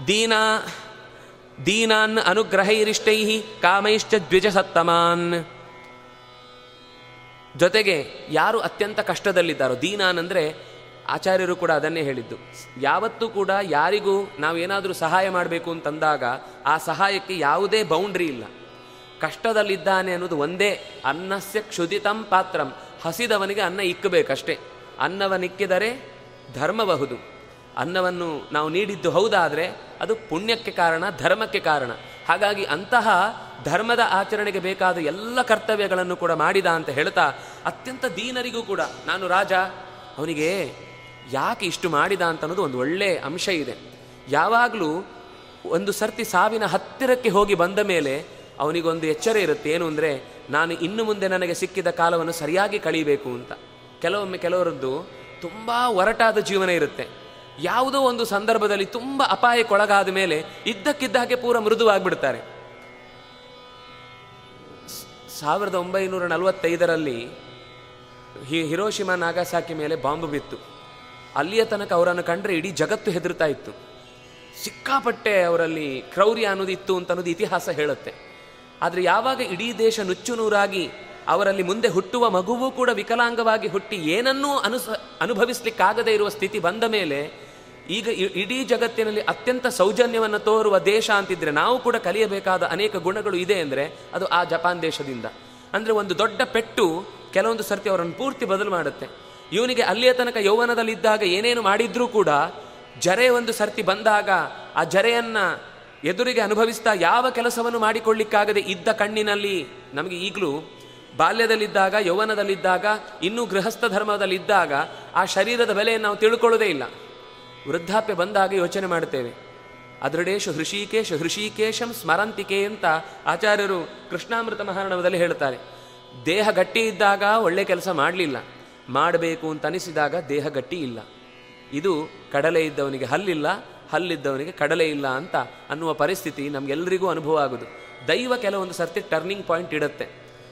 ದೀನಾ, ದೀನಾನ್ ಅನುಗ್ರಹೈರಿಷ್ಟೈ ಕಾಮೈಶ್ಚ ದ್ವಿಜ ಸತ್ತಮಾನ್ ಜೊತೆಗೆ ಯಾರು ಅತ್ಯಂತ ಕಷ್ಟದಲ್ಲಿದ್ದಾರೋ ದೀನಾನಂದ್ರೆ ಆಚಾರ್ಯರು ಕೂಡ ಅದನ್ನೇ ಹೇಳಿದ್ದು. ಯಾವತ್ತೂ ಕೂಡ ಯಾರಿಗೂ ನಾವೇನಾದರೂ ಸಹಾಯ ಮಾಡಬೇಕು ಅಂತಂದಾಗ ಆ ಸಹಾಯಕ್ಕೆ ಯಾವುದೇ ಬೌಂಡ್ರಿ ಇಲ್ಲ. ಕಷ್ಟದಲ್ಲಿದ್ದಾನೆ ಅನ್ನೋದು ಒಂದೇ, ಅನ್ನಸ್ಯ ಕ್ಷುದಿತಂ ಪಾತ್ರಂ. ಹಸಿದವನಿಗೆ ಅನ್ನ ಇಕ್ಕಬೇಕಷ್ಟೇ. ಅನ್ನವನಿಕ್ಕಿದರೆ ಧರ್ಮಬಹುದು. ಅನ್ನವನ್ನು ನಾವು ನೀಡಿದ್ದು ಹೌದಾದರೆ ಅದು ಪುಣ್ಯಕ್ಕೆ ಕಾರಣ, ಧರ್ಮಕ್ಕೆ ಕಾರಣ. ಹಾಗಾಗಿ ಅಂತಹ ಧರ್ಮದ ಆಚರಣೆಗೆ ಬೇಕಾದ ಎಲ್ಲ ಕರ್ತವ್ಯಗಳನ್ನು ಕೂಡ ಮಾಡಿದ ಅಂತ ಹೇಳ್ತಾ ಅತ್ಯಂತ ದೀನರಿಗೂ ಕೂಡ, ನಾನು ರಾಜ, ಅವನಿಗೆ ಯಾಕೆ ಇಷ್ಟು ಮಾಡಿದ ಅಂತ ಅನ್ನೋದು ಒಂದು ಒಳ್ಳೆಯ ಅಂಶ ಇದೆ. ಯಾವಾಗಲೂ ಒಂದು ಸರ್ತಿ ಸಾವಿನ ಹತ್ತಿರಕ್ಕೆ ಹೋಗಿ ಬಂದ ಮೇಲೆ ಅವನಿಗೊಂದು ಎಚ್ಚರ ಇರುತ್ತೆ. ಏನು ಅಂದರೆ, ನಾನು ಇನ್ನು ಮುಂದೆ ನನಗೆ ಸಿಕ್ಕಿದ ಕಾಲವನ್ನು ಸರಿಯಾಗಿ ಕಳೀಬೇಕು ಅಂತ. ಕೆಲವೊಮ್ಮೆ ಕೆಲವರದ್ದು ತುಂಬ ಒರಟಾದ ಜೀವನ ಇರುತ್ತೆ. ಯಾವುದೋ ಒಂದು ಸಂದರ್ಭದಲ್ಲಿ ತುಂಬ ಅಪಾಯಕ್ಕೊಳಗಾದ ಮೇಲೆ ಇದ್ದಕ್ಕಿದ್ದ ಹಾಗೆ ಪೂರ ಮೃದುವಾಗಿಬಿಡ್ತಾರೆ. ಸಾವಿರದ ಒಂಬೈನೂರ ನಲವತ್ತೈದರಲ್ಲಿ ಹಿ ಹಿರೋಶಿಮಾ ನಾಗಾಸಾಕಿ ಮೇಲೆ ಬಾಂಬ್ ಬಿತ್ತು. ಅಲ್ಲಿಯ ತನಕ ಅವರನ್ನು ಕಂಡ್ರೆ ಇಡೀ ಜಗತ್ತು ಹೆದರ್ತಾ ಇತ್ತು. ಸಿಕ್ಕಾಪಟ್ಟೆ ಅವರಲ್ಲಿ ಕ್ರೌರ್ಯ ಅನ್ನೋದು ಇತ್ತು ಅಂತ ಅನ್ನೋದು ಇತಿಹಾಸ ಹೇಳುತ್ತೆ. ಆದರೆ ಯಾವಾಗ ಇಡೀ ದೇಶ ನುಚ್ಚು ನೂರಾಗಿ ಅವರಲ್ಲಿ ಮುಂದೆ ಹುಟ್ಟುವ ಮಗುವೂ ಕೂಡ ವಿಕಲಾಂಗವಾಗಿ ಹುಟ್ಟಿ ಏನನ್ನೂ ಅನುಸ ಅನುಭವಿಸ್ಲಿಕ್ಕಾಗದೇ ಇರುವ ಸ್ಥಿತಿ ಬಂದ ಮೇಲೆ ಈಗ ಇಡೀ ಜಗತ್ತಿನಲ್ಲಿ ಅತ್ಯಂತ ಸೌಜನ್ಯವನ್ನು ತೋರುವ ದೇಶ ಅಂತಿದ್ರೆ ನಾವು ಕೂಡ ಕಲಿಯಬೇಕಾದ ಅನೇಕ ಗುಣಗಳು ಇದೆ ಅಂದರೆ ಅದು ಆ ಜಪಾನ್ ದೇಶದಿಂದ. ಅಂದರೆ ಒಂದು ದೊಡ್ಡ ಪೆಟ್ಟು ಕೆಲವೊಂದು ಸರ್ತಿ ಅವರನ್ನು ಪೂರ್ತಿ ಬದಲು ಮಾಡುತ್ತೆ. ಇವನಿಗೆ ಅಲ್ಲಿಯ ತನಕ ಯೌವನದಲ್ಲಿದ್ದಾಗ ಏನೇನು ಮಾಡಿದ್ರೂ ಕೂಡ ಜರೆ ಒಂದು ಸರ್ತಿ ಬಂದಾಗ ಆ ಜರೆಯನ್ನು ಎದುರಿಗೆ ಅನುಭವಿಸ್ತಾ ಯಾವ ಕೆಲಸವನ್ನು ಮಾಡಿಕೊಳ್ಳಿಕ್ಕಾಗದೆ ಇದ್ದ ಕಣ್ಣಿನಲ್ಲಿ ನಮಗೆ ಈಗಲೂ ಬಾಲ್ಯದಲ್ಲಿದ್ದಾಗ, ಯೌವನದಲ್ಲಿದ್ದಾಗ, ಇನ್ನೂ ಗೃಹಸ್ಥ ಧರ್ಮದಲ್ಲಿದ್ದಾಗ ಆ ಶರೀರದ ಬೆಲೆಯನ್ನು ನಾವು ತಿಳ್ಕೊಳ್ಳೋದೇ ಇಲ್ಲ. ವೃದ್ಧಾಪ್ಯ ಬಂದಾಗ ಯೋಚನೆ ಮಾಡುತ್ತೇವೆ. ಅದೃಡೇಶು ಹೃಷಿಕೇಶ, ಹೃಷಿಕೇಶಂ ಸ್ಮರಂತಿಕೆ ಅಂತ ಆಚಾರ್ಯರು ಕೃಷ್ಣಾಮೃತ ಮಹಾರಣವದಲ್ಲಿ ಹೇಳ್ತಾರೆ ದೇಹ ಗಟ್ಟಿ ಇದ್ದಾಗ ಒಳ್ಳೆ ಕೆಲಸ ಮಾಡಲಿಲ್ಲ. ಮಾಡಬೇಕು ಅಂತ ಅನಿಸಿದಾಗ ದೇಹ ಗಟ್ಟಿ ಇಲ್ಲ. ಇದು ಕಡಲೆ ಇದ್ದವನಿಗೆ ಹಲ್ಲಿಲ್ಲ, ಹಲ್ಲಿದ್ದವನಿಗೆ ಕಡಲೆ ಇಲ್ಲ ಅಂತ ಅನ್ನುವ ಪರಿಸ್ಥಿತಿ ನಮಗೆಲ್ಲರಿಗೂ ಅನುಭವ ಆಗುದು. ದೈವ ಕೆಲವೊಂದು ಸರ್ತಿ ಟರ್ನಿಂಗ್ ಪಾಯಿಂಟ್ ಇಡುತ್ತೆ.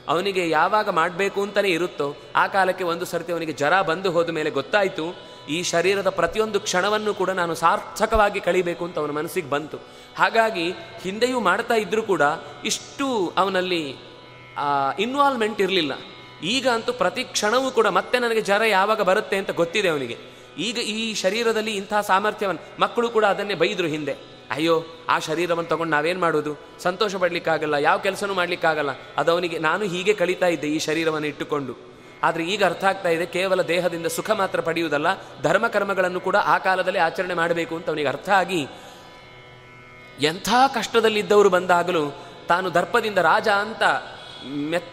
ಅವನಿಗೆ ಯಾವಾಗ ಮಾಡಬೇಕು ಅಂತಲೇ ಇರುತ್ತೋ, ಆ ಕಾಲಕ್ಕೆ ಒಂದು ಸರ್ತಿ ಅವನಿಗೆ ಜರ ಬಂದು ಹೋದ ಮೇಲೆ ಗೊತ್ತಾಯಿತು ಈ ಶರೀರದ ಪ್ರತಿಯೊಂದು ಕ್ಷಣವನ್ನು ಕೂಡ ನಾನು ಸಾರ್ಥಕವಾಗಿ ಕಳಿಬೇಕು ಅಂತ ಅವನ ಮನಸ್ಸಿಗೆ ಬಂತು. ಹಾಗಾಗಿ ಹಿಂದೆಯೂ ಮಾಡ್ತಾ ಇದ್ದರೂ ಕೂಡ ಇಷ್ಟು ಅವನಲ್ಲಿ ಇನ್ವಾಲ್ವ್ಮೆಂಟ್ ಇರಲಿಲ್ಲ. ಈಗ ಅಂತೂ ಪ್ರತಿ ಕ್ಷಣವೂ ಕೂಡ ಮತ್ತೆ ನನಗೆ ಜ್ವರ ಯಾವಾಗ ಬರುತ್ತೆ ಅಂತ ಗೊತ್ತಿದೆ ಅವನಿಗೆ. ಈಗ ಈ ಶರೀರದಲ್ಲಿ ಇಂಥ ಸಾಮರ್ಥ್ಯವನ್ನು, ಮಕ್ಕಳು ಕೂಡ ಅದನ್ನೇ ಬೈದರು ಹಿಂದೆ. ಅಯ್ಯೋ, ಆ ಶರೀರವನ್ನು ತಗೊಂಡು ನಾವೇನು ಮಾಡೋದು? ಸಂತೋಷ ಪಡ್ಲಿಕ್ಕಾಗಲ್ಲ, ಯಾವ ಕೆಲಸನೂ ಮಾಡಲಿಕ್ಕಾಗಲ್ಲ. ಅದು ಅವನಿಗೆ, ನಾನು ಹೀಗೆ ಕಳೀತಾ ಇದ್ದೆ ಈ ಶರೀರವನ್ನು ಇಟ್ಟುಕೊಂಡು. ಆದರೆ ಈಗ ಅರ್ಥ ಆಗ್ತಾ ಇದೆ, ಕೇವಲ ದೇಹದಿಂದ ಸುಖ ಮಾತ್ರ ಪಡೆಯುವುದಲ್ಲ, ಧರ್ಮ ಕರ್ಮಗಳನ್ನು ಕೂಡ ಆ ಕಾಲದಲ್ಲಿ ಆಚರಣೆ ಮಾಡಬೇಕು ಅಂತ ಅವನಿಗೆ ಅರ್ಥ ಆಗಿ ಎಂಥ ಕಷ್ಟದಲ್ಲಿದ್ದವರು ಬಂದಾಗಲೂ ತಾನು ದರ್ಪದಿಂದ ರಾಜ ಅಂತ ಮೆತ್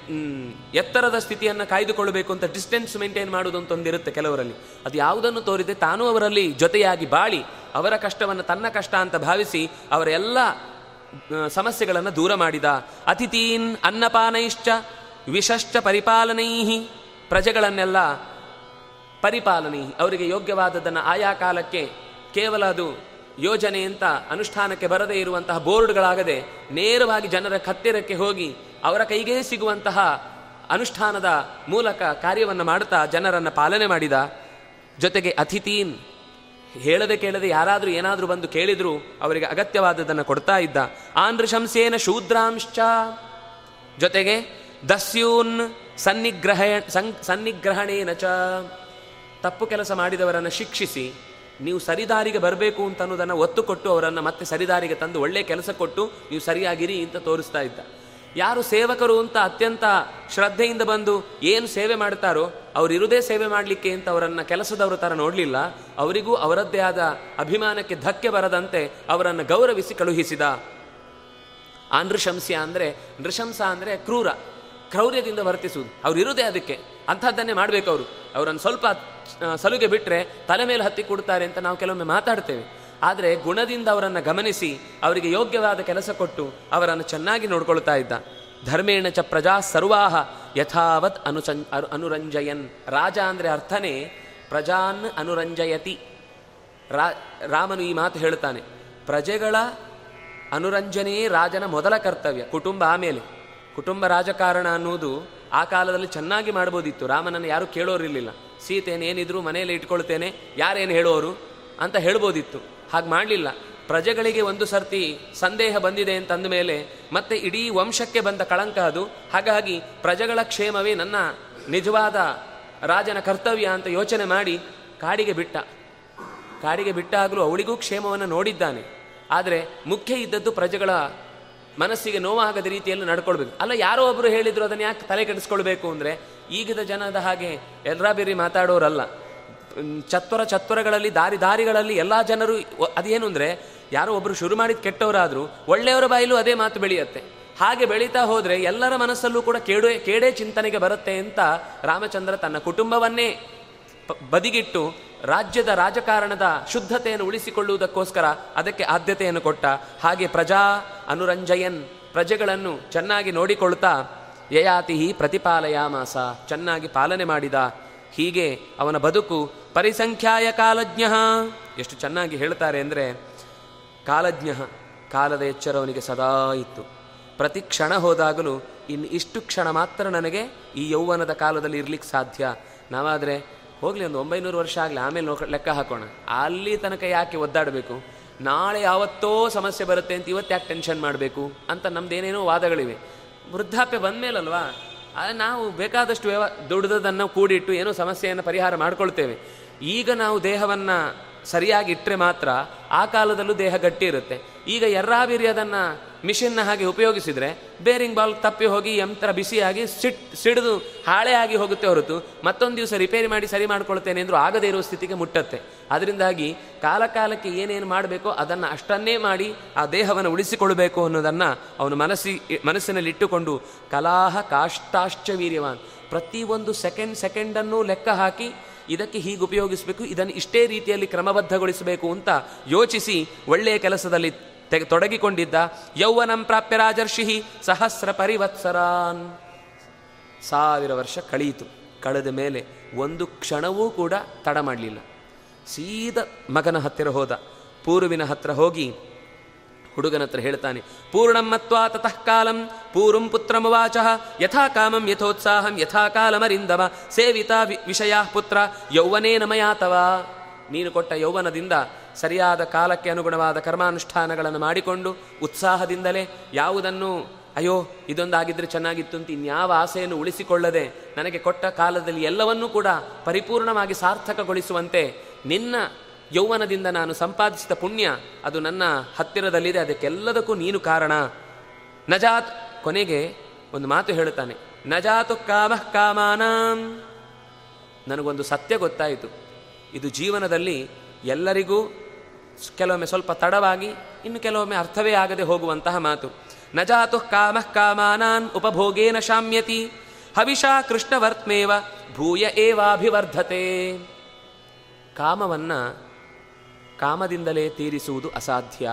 ಎತ್ತರದ ಸ್ಥಿತಿಯನ್ನು ಕಾಯ್ದುಕೊಳ್ಳಬೇಕು ಅಂತ ಡಿಸ್ಟೆನ್ಸ್ ಮೇಂಟೈನ್ ಮಾಡುವುದು ಅಂತ ಒಂದಿರುತ್ತೆ ಕೆಲವರಲ್ಲಿ. ಅದು ಯಾವುದನ್ನು ತೋರಿದೆ, ತಾನು ಅವರಲ್ಲಿ ಜೊತೆಯಾಗಿ ಬಾಳಿ, ಅವರ ಕಷ್ಟವನ್ನು ತನ್ನ ಕಷ್ಟ ಅಂತ ಭಾವಿಸಿ ಅವರ ಎಲ್ಲ ಸಮಸ್ಯೆಗಳನ್ನು ದೂರ ಮಾಡಿದ. ಅತಿಥೀನ್ ಅನ್ನಪಾನೈಶ್ಚ ವಿಶಷ್ಟ ಪರಿಪಾಲನೈ ಪ್ರಜೆಗಳನ್ನೆಲ್ಲ ಪರಿಪಾಲನೆ, ಅವರಿಗೆ ಯೋಗ್ಯವಾದದ್ದನ್ನು ಆಯಾ ಕಾಲಕ್ಕೆ ಕೇವಲ ಅದು ಯೋಜನೆ ಅಂತ ಅನುಷ್ಠಾನಕ್ಕೆ ಬರದೇ ಇರುವಂತಹ ಬೋರ್ಡ್ಗಳಾಗದೆ ನೇರವಾಗಿ ಜನರ ಹತ್ತಿರಕ್ಕೆ ಹೋಗಿ ಅವರ ಕೈಗೇ ಸಿಗುವಂತಹ ಅನುಷ್ಠಾನದ ಮೂಲಕ ಕಾರ್ಯವನ್ನು ಮಾಡುತ್ತಾ ಜನರನ್ನು ಪಾಲನೆ ಮಾಡಿದ. ಜೊತೆಗೆ ಅತಿಥೀನ್ ಹೇಳದೆ ಕೇಳದೆ ಯಾರಾದರೂ ಏನಾದರೂ ಬಂದು ಕೇಳಿದ್ರು ಅವರಿಗೆ ಅಗತ್ಯವಾದದ್ದನ್ನು ಕೊಡ್ತಾ ಇದ್ದ. ಆಂಧ್ರಶಂಸೇನ ಶೂದ್ರಾಂಶ್ಚ. ಜೊತೆಗೆ ದಸ್ಯೂನ್ ಸನ್ನಿಗ್ರಹ ಸನ್- ಸನ್ನಿಗ್ರಹಣೇನ ಚ. ತಪ್ಪು ಕೆಲಸ ಮಾಡಿದವರನ್ನು ಶಿಕ್ಷಿಸಿ, ನೀವು ಸರಿದಾರಿಗೆ ಬರಬೇಕು ಅಂತ ಅನ್ನೋದನ್ನು ಒತ್ತು ಕೊಟ್ಟು ಅವರನ್ನು ಮತ್ತೆ ಸರಿದಾರಿಗೆ ತಂದು ಒಳ್ಳೆ ಕೆಲಸ ಕೊಟ್ಟು ನೀವು ಸರಿಯಾಗಿರಿ ಅಂತ ತೋರಿಸ್ತಾ ಇದ್ದ. ಯಾರು ಸೇವಕರು ಅಂತ ಅತ್ಯಂತ ಶ್ರದ್ಧೆಯಿಂದ ಬಂದು ಏನು ಸೇವೆ ಮಾಡ್ತಾರೋ ಇರೋದೇ ಸೇವೆ ಮಾಡಲಿಕ್ಕೆ ಅಂತ ಅವರನ್ನು ಕೆಲಸದವರ ಥರ ನೋಡಲಿಲ್ಲ, ಅವರಿಗೂ ಅವರದ್ದೇ ಆದ ಅಭಿಮಾನಕ್ಕೆ ಧಕ್ಕೆ ಬರದಂತೆ ಅವರನ್ನು ಗೌರವಿಸಿ ಕಳುಹಿಸಿದ. ಆ ನೃಶಂಸ್ಯ ಅಂದರೆ ನೃಶಂಸ ಅಂದರೆ ಕ್ರೂರ. ಕ್ರೌರ್ಯದಿಂದ ವರ್ತಿಸುವುದು. ಅವ್ರು ಇರುವುದೇ ಅದಕ್ಕೆ. ಅಂಥದ್ದನ್ನೇ ಮಾಡಬೇಕು ಅವರು. ಅವರನ್ನು ಸ್ವಲ್ಪ ಸಲುಗೆ ಬಿಟ್ಟರೆ ತಲೆ ಮೇಲೆ ಹತ್ತಿ ಕೊಡ್ತಾರೆ ಅಂತ ನಾವು ಕೆಲವೊಮ್ಮೆ ಮಾತಾಡ್ತೇವೆ. ಆದರೆ ಗುಣದಿಂದ ಅವರನ್ನು ಗಮನಿಸಿ ಅವರಿಗೆ ಯೋಗ್ಯವಾದ ಕೆಲಸ ಕೊಟ್ಟು ಅವರನ್ನು ಚೆನ್ನಾಗಿ ನೋಡ್ಕೊಳ್ತಾ ಇದ್ದ. ಧರ್ಮೇಣ ಚ ಪ್ರಜಾ ಸರ್ವಾಹ ಯಥಾವತ್ ಅನುಸಂ ಅನು- ಅನುರಂಜಯನ್. ರಾಜ ಅಂದರೆ ಅರ್ಥನೇ ಪ್ರಜಾನ್ ಅನುರಂಜಯತಿ. ರಾ, ರಾಮನು ಈ ಮಾತು ಹೇಳ್ತಾನೆ. ಪ್ರಜೆಗಳ ಅನುರಂಜನೆಯೇ ರಾಜನ ಮೊದಲ ಕರ್ತವ್ಯ, ಕುಟುಂಬ ಆಮೇಲೆ. ಕುಟುಂಬ ರಾಜಕಾರಣ ಅನ್ನೋದು ಆ ಕಾಲದಲ್ಲಿ ಚೆನ್ನಾಗಿ ಮಾಡ್ಬೋದಿತ್ತು. ರಾಮನನ್ನು ಯಾರು ಕೇಳೋರಿರ್ಲಿಲ್ಲ. ಸೀತೆಯನ್ನು ಏನಿದ್ರು ಮನೆಯಲ್ಲಿ ಇಟ್ಕೊಳ್ತೇನೆ, ಯಾರೇನು ಹೇಳೋರು ಅಂತ ಹೇಳ್ಬೋದಿತ್ತು. ಹಾಗೆ ಮಾಡಲಿಲ್ಲ. ಪ್ರಜೆಗಳಿಗೆ ಒಂದು ಸರ್ತಿ ಸಂದೇಹ ಬಂದಿದೆ ಅಂತ ಅಂದ ಮೇಲೆ ಮತ್ತೆ ಇಡೀ ವಂಶಕ್ಕೆ ಬಂದ ಕಳಂಕ ಅದು. ಹಾಗಾಗಿ ಪ್ರಜೆಗಳ ಕ್ಷೇಮವೇ ನನ್ನ ನಿಜವಾದ ರಾಜನ ಕರ್ತವ್ಯ ಅಂತ ಯೋಚನೆ ಮಾಡಿ ಕಾಡಿಗೆ ಬಿಟ್ಟ. ಕಾಡಿಗೆ ಬಿಟ್ಟಾಗಲೂ ಅವಳಿಗೂ ಕ್ಷೇಮವನ್ನು ನೋಡಿದ್ದಾನೆ. ಆದರೆ ಮುಖ್ಯ ಇದ್ದದ್ದು ಪ್ರಜೆಗಳ ಮನಸ್ಸಿಗೆ ನೋವಾಗದ ರೀತಿಯಲ್ಲಿ ನಡ್ಕೊಳ್ಬೇಕು. ಅಲ್ಲ, ಯಾರೋ ಒಬ್ಬರು ಹೇಳಿದ್ರು ಅದನ್ನು ಯಾಕೆ ತಲೆ ಕೆಡಿಸ್ಕೊಳ್ಬೇಕು ಅಂದರೆ ಈಗಿದ ಜನದ ಹಾಗೆ ಎಲ್ಲರ ಬೇರೆ ಮಾತಾಡೋರಲ್ಲ. ಚತ್ವರ ಚತ್ವರಗಳಲ್ಲಿ, ದಾರಿ ದಾರಿಗಳಲ್ಲಿ ಎಲ್ಲ ಜನರು ಅದೇನು ಅಂದರೆ ಯಾರೋ ಒಬ್ಬರು ಶುರು ಮಾಡಿದ ಕೆಟ್ಟವರಾದರೂ ಒಳ್ಳೆಯವರ ಬಾಯಲ್ಲೂ ಅದೇ ಮಾತು ಬೆಳೆಯುತ್ತೆ. ಹಾಗೆ ಬೆಳೀತಾ ಹೋದರೆ ಎಲ್ಲರ ಮನಸ್ಸಲ್ಲೂ ಕೂಡ ಕೇಡು, ಕೇಡೇ ಚಿಂತನೆಗೆ ಬರುತ್ತೆ ಅಂತ ರಾಮಚಂದ್ರ ತನ್ನ ಕುಟುಂಬವನ್ನೇ ಬದಿಗಿಟ್ಟು ರಾಜ್ಯದ ರಾಜಕಾರಣದ ಶುದ್ಧತೆಯನ್ನು ಉಳಿಸಿಕೊಳ್ಳುವುದಕ್ಕೋಸ್ಕರ ಅದಕ್ಕೆ ಆದ್ಯತೆಯನ್ನು ಕೊಟ್ಟ ಹಾಗೆ ಪ್ರಜಾ ಅನುರಂಜಯನ್ ಪ್ರಜೆಗಳನ್ನು ಚೆನ್ನಾಗಿ ನೋಡಿಕೊಳ್ತಾ ಯಯಾತಿ ಪ್ರತಿಪಾಲಯಾಮಾಸ ಚೆನ್ನಾಗಿ ಪಾಲನೆ ಮಾಡಿದ. ಹೀಗೆ ಅವನ ಬದುಕು ಪರಿಸಂಖ್ಯಾಯ ಕಾಲಜ್ಞ. ಎಷ್ಟು ಚೆನ್ನಾಗಿ ಹೇಳ್ತಾರೆ ಅಂದರೆ ಕಾಲಜ್ಞ, ಕಾಲದ ಎಚ್ಚರವನಿಗೆ ಸದಾ ಇತ್ತು. ಪ್ರತಿ ಕ್ಷಣ ಹೋದಾಗಲೂ ಇನ್ನು ಇಷ್ಟು ಕ್ಷಣ ಮಾತ್ರ ನನಗೆ ಈ ಯೌವನದ ಕಾಲದಲ್ಲಿ ಇರ್ಲಿಕ್ಕೆ ಸಾಧ್ಯ. ನಾವಾದರೆ ಹೋಗಲಿ ಒಂದು ಒಂಬೈನೂರು ವರ್ಷ ಆಗಲಿ, ಆಮೇಲೆ ನೋಕ ಲೆಕ್ಕ ಹಾಕೋಣ. ಅಲ್ಲಿ ತನಕ ಯಾಕೆ ಒದ್ದಾಡಬೇಕು? ನಾಳೆ ಯಾವತ್ತೋ ಸಮಸ್ಯೆ ಬರುತ್ತೆ ಅಂತ ಇವತ್ತು ಯಾಕೆ ಟೆನ್ಷನ್ ಮಾಡಬೇಕು? ಅಂತ ನಮ್ದೇನೇನೋ ವಾದಗಳಿವೆ. ವೃದ್ಧಾಪ್ಯ ಬಂದಮೇಲಲ್ವಾ? ಆದರೆ ನಾವು ಬೇಕಾದಷ್ಟು ವ್ಯವ, ದುಡ್ದದನ್ನು ಕೂಡಿಟ್ಟು ಏನೋ ಸಮಸ್ಯೆಯನ್ನು ಪರಿಹಾರ ಮಾಡ್ಕೊಳ್ತೇವೆ. ಈಗ ನಾವು ದೇಹವನ್ನು ಸರಿಯಾಗಿ ಇಟ್ಟರೆ ಮಾತ್ರ ಆ ಕಾಲದಲ್ಲೂ ದೇಹ ಗಟ್ಟಿ ಇರುತ್ತೆ. ಈಗ ಎರ್ರಾಬಿರಿ ಅದನ್ನು ಮಿಷಿನ್ನ ಹಾಗೆ ಉಪಯೋಗಿಸಿದರೆ ಬೇರಿಂಗ್ ಬಾಲ್ ತಪ್ಪಿ ಹೋಗಿ ಯಂತ್ರ ಬಿಸಿಯಾಗಿ ಸಿಟ್, ಸಿಡಿದು ಹಾಳೆ ಆಗಿ ಹೋಗುತ್ತೆ ಹೊರತು ಮತ್ತೊಂದು ದಿವಸ ರಿಪೇರಿ ಮಾಡಿ ಸರಿ ಮಾಡ್ಕೊಳ್ತೇನೆ ಅಂದರೂ ಆಗದೇ ಇರುವ ಸ್ಥಿತಿಗೆ ಮುಟ್ಟತ್ತೆ. ಅದರಿಂದಾಗಿ ಕಾಲಕಾಲಕ್ಕೆ ಏನೇನು ಮಾಡಬೇಕೋ ಅದನ್ನು ಅಷ್ಟನ್ನೇ ಮಾಡಿ ಆ ದೇಹವನ್ನು ಉಳಿಸಿಕೊಳ್ಬೇಕು ಅನ್ನೋದನ್ನು ಅವನು ಮನಸ್ಸಿ, ಮನಸ್ಸಿನಲ್ಲಿಟ್ಟುಕೊಂಡು ಕಲಾಹ ಕಾಷ್ಟಾಶ್ಚ ವೀರ್ಯವಾನ್. ಪ್ರತಿಯೊಂದು ಸೆಕೆಂಡ್, ಸೆಕೆಂಡನ್ನು ಲೆಕ್ಕ ಹಾಕಿ ಇದಕ್ಕೆ ಹೀಗೆ ಉಪಯೋಗಿಸಬೇಕು ಇದನ್ನು ಇಷ್ಟೇ ರೀತಿಯಲ್ಲಿ ಕ್ರಮಬದ್ಧಗೊಳಿಸಬೇಕು ಅಂತ ಯೋಚಿಸಿ ಒಳ್ಳೆಯ ಕೆಲಸದಲ್ಲಿ ತೆಗೆ ತೊಡಗಿಕೊಂಡಿದ್ದ. ಯೌವನಂ ಪ್ರಾಪ್ಯ ರಾಜರ್ಷಿ ಸಹಸ್ರ ಪರಿವತ್ಸರಾನ್. ಸಾವಿರ ವರ್ಷ ಕಳೆಯಿತು ಕಳೆದ ಮೇಲೆ ಒಂದು ಕ್ಷಣವೂ ಕೂಡ ತಡ ಮಾಡಲಿಲ್ಲ. ಸೀದ ಮಗನ ಹತ್ತಿರ ಹೋದ. ಪೂರ್ವಿನ ಹತ್ರ ಹೋಗಿ ಹುಡುಗನ ಹತ್ರ ಹೇಳ್ತಾನೆ, ಪೂರ್ಣಂ ಮತ್ವಾ ತತಃ ಕಾಲಂ ಪೂರ್ವಂ ಪುತ್ರಮವಾಚ ಯಥಾ ಕಾಮಂ ಯಥೋತ್ಸಾಹಂ, ಯಥಾ ಕಾಲಮರಿಂದವ ಸೇವಿತಾ ವಿಷಯ ಪುತ್ರ, ಯೌವನೇನ ಮಯಾತವ. ನೀನು ಕೊಟ್ಟ ಯೌವನದಿಂದ ಸರಿಯಾದ ಕಾಲಕ್ಕೆ ಅನುಗುಣವಾದ ಕರ್ಮಾನುಷ್ಠಾನಗಳನ್ನು ಮಾಡಿಕೊಂಡು ಉತ್ಸಾಹದಿಂದಲೇ ಯಾವುದನ್ನು, ಅಯ್ಯೋ ಇದೊಂದಾಗಿದ್ದರೆ ಚೆನ್ನಾಗಿತ್ತು ಅಂತ ಇನ್ಯಾವ ಆಸೆಯನ್ನು ಉಳಿಸಿಕೊಳ್ಳದೆ ನನಗೆ ಕೊಟ್ಟ ಕಾಲದಲ್ಲಿ ಎಲ್ಲವನ್ನೂ ಕೂಡ ಪರಿಪೂರ್ಣವಾಗಿ ಸಾರ್ಥಕಗೊಳಿಸುವಂತೆ ನಿನ್ನ ಯೌವನದಿಂದ ನಾನು ಸಂಪಾದಿಸಿದ ಪುಣ್ಯ ಅದು ನನ್ನ ಹತ್ತಿರದಲ್ಲಿದೆ, ಅದಕ್ಕೆಲ್ಲದಕ್ಕೂ ನೀನು ಕಾರಣ. ನಜಾತ್ ಕೊನೆಗೆ ಒಂದು ಮಾತು ಹೇಳುತ್ತಾನೆ. ನಜಾತು ಕಾಮಃ ಕಾಮಾನಾಂ. ನನಗೊಂದು ಸತ್ಯ ಗೊತ್ತಾಯಿತು. ಇದು ಜೀವನದಲ್ಲಿ ಎಲ್ಲರಿಗೂ ಕೆಲವೊಮ್ಮೆ ಸ್ವಲ್ಪ ತಡವಾಗಿ, ಇನ್ನು ಕೆಲವೊಮ್ಮೆ ಅರ್ಥವೇ ಆಗದೆ ಹೋಗುವಂತಹ ಮಾತು. ನಜಾತು ಕಾಮಃ ಕಾಮಾನಾನ್ ಉಪಭೋಗೇನ ಶಾಮ್ಯತಿ. ಹವಿಷಾ ಕೃಷ್ಣವರ್ತ್ಮೇವ ಭೂಯ ಏವಾಭಿವರ್ಧತೆ. ಕಾಮವನ್ನು ಕಾಮದಿಂದಲೇ ತೀರಿಸುವುದು ಅಸಾಧ್ಯ.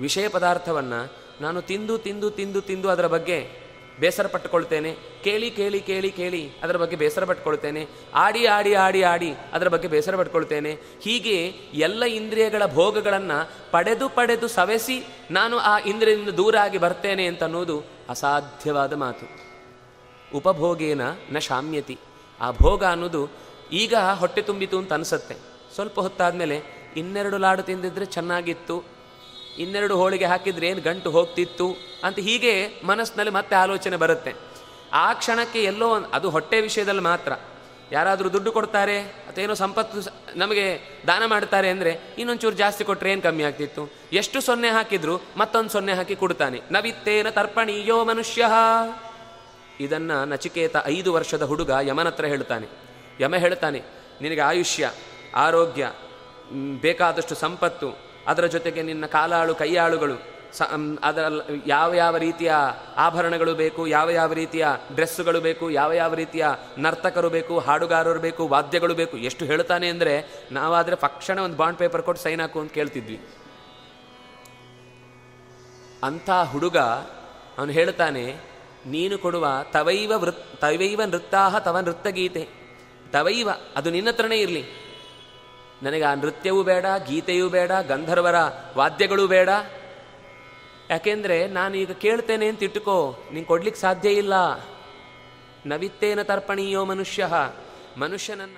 ವಿಷಯ ಪದಾರ್ಥವನ್ನು ನಾನು ತಿಂದು ತಿಂದು ತಿಂದು ತಿಂದು ಅದರ ಬಗ್ಗೆ ಬೇಸರ ಪಟ್ಟುಕೊಳ್ತೇನೆ. ಕೇಳಿ ಕೇಳಿ ಕೇಳಿ ಕೇಳಿ ಅದರ ಬಗ್ಗೆ ಬೇಸರ ಪಟ್ಕೊಳ್ತೇನೆ ಆಡಿ ಆಡಿ ಆಡಿ ಆಡಿ ಅದರ ಬಗ್ಗೆ ಬೇಸರ ಪಟ್ಕೊಳ್ತೇನೆ ಹೀಗೆ ಎಲ್ಲ ಇಂದ್ರಿಯಗಳ ಭೋಗಗಳನ್ನು ಪಡೆದು ಪಡೆದು ಸವೆಸಿ ನಾನು ಆ ಇಂದ್ರಿಯದಿಂದ ದೂರ ಆಗಿ ಬರ್ತೇನೆ ಅಂತ ಅನ್ನೋದು ಅಸಾಧ್ಯವಾದ ಮಾತು. ಉಪಭೋಗೇನ ನ ಶಾಮ್ಯತಿ. ಆ ಭೋಗ ಅನ್ನೋದು ಈಗ ಹೊಟ್ಟೆ ತುಂಬಿತು ಅಂತ ಅನಿಸುತ್ತೆ. ಸ್ವಲ್ಪ ಹೊತ್ತಾದಮೇಲೆ ಇನ್ನೆರಡು ಲಾಡು ತಿಂದಿದ್ರೆ ಚೆನ್ನಾಗಿತ್ತು. ಇನ್ನೆರಡು ಹೋಳಿಗೆ ಹಾಕಿದ್ರೆ ಏನು ಗಂಟು ಹೋಗ್ತಿತ್ತು. ಅಂತ ಹೀಗೆ ಮನಸ್ಸಿನಲ್ಲಿ ಮತ್ತೆ ಆಲೋಚನೆ ಬರುತ್ತೆ. ಆ ಕ್ಷಣಕ್ಕೆ ಎಲ್ಲೋ ಅದು ಹೊಟ್ಟೆ ವಿಷಯದಲ್ಲಿ ಮಾತ್ರ. ಯಾರಾದರೂ ದುಡ್ಡು ಕೊಡ್ತಾರೆ ಅಥವಾ ಸಂಪತ್ತು ನಮಗೆ ದಾನ ಮಾಡ್ತಾರೆ ಅಂದರೆ ಇನ್ನೊಂಚೂರು ಜಾಸ್ತಿ ಕೊಟ್ಟರೆ ಏನು ಕಮ್ಮಿ ಆಗ್ತಿತ್ತು? ಎಷ್ಟು ಸೊನ್ನೆ ಹಾಕಿದ್ರು ಮತ್ತೊಂದು ಸೊನ್ನೆ ಹಾಕಿ ಕೊಡ್ತಾನೆ. ನವಿತ್ತೇನ ತರ್ಪಣೀಯೋ ಮನುಷ್ಯ. ಇದನ್ನ ನಚಿಕೇತ ಐದು ವರ್ಷದ ಹುಡುಗ ಯಮನ ಹತ್ರ ಹೇಳ್ತಾನೆ. ಯಮ ಹೇಳ್ತಾನೆ, ನಿನಗೆ ಆಯುಷ್ಯ, ಆರೋಗ್ಯ ಬೇಕಾದಷ್ಟು ಸಂಪತ್ತು, ಅದರ ಜೊತೆಗೆ ನಿನ್ನ ಕಾಲಾಳು, ಕೈಯಾಳುಗಳು ಸ ಅದರಲ್ಲಿ ಅದರ ಯಾವ ಯಾವ ರೀತಿಯ ಆಭರಣಗಳು ಬೇಕು, ಯಾವ ಯಾವ ರೀತಿಯ ಡ್ರೆಸ್ಸುಗಳು ಬೇಕು, ಯಾವ ಯಾವ ರೀತಿಯ ನರ್ತಕರು ಬೇಕು, ಹಾಡುಗಾರರು ಬೇಕು, ವಾದ್ಯಗಳು ಬೇಕು, ಎಷ್ಟು ಹೇಳ್ತಾನೆ ಅಂದರೆ ನಾವಾದರೆ ತಕ್ಷಣ ಒಂದು ಬಾಂಡ್ ಪೇಪರ್ ಕೊಟ್ಟು ಸೈನ್ ಹಾಕು ಅಂತ ಕೇಳ್ತಿದ್ವಿ. ಅಂಥ ಹುಡುಗ ಅವನು ಹೇಳ್ತಾನೆ, ನೀನು ಕೊಡುವ ತವೈವ ವೃತ್, ತವೈವ ನೃತ್ತಾಹ ತವ ನೃತ್ಯಗೀತೆ ತವೈವ, ಅದು ನಿನ್ನ ಹತ್ರನೇ ಇರಲಿ. ನನಗೆ ಆ ನೃತ್ಯವೂ ಬೇಡ, ಗೀತೆಯೂ ಬೇಡ, ಗಂಧರ್ವರ ವಾದ್ಯಗಳೂ ಬೇಡ ಯಾಕೆಂದ್ರೆ ನಾನು ಈಗ ಕೇಳ್ತೇನೆ ಅಂತ ಇಟ್ಟುಕೋ ನೀನು ಕೊಡ್ಲಿಕ್ಕೆ ಸಾಧ್ಯ ಇಲ್ಲ. ನವಿತ್ತೇನ ತರ್ಪಣೀಯೋ ಮನುಷ್ಯ ಮನುಷ್ಯನನ್ನ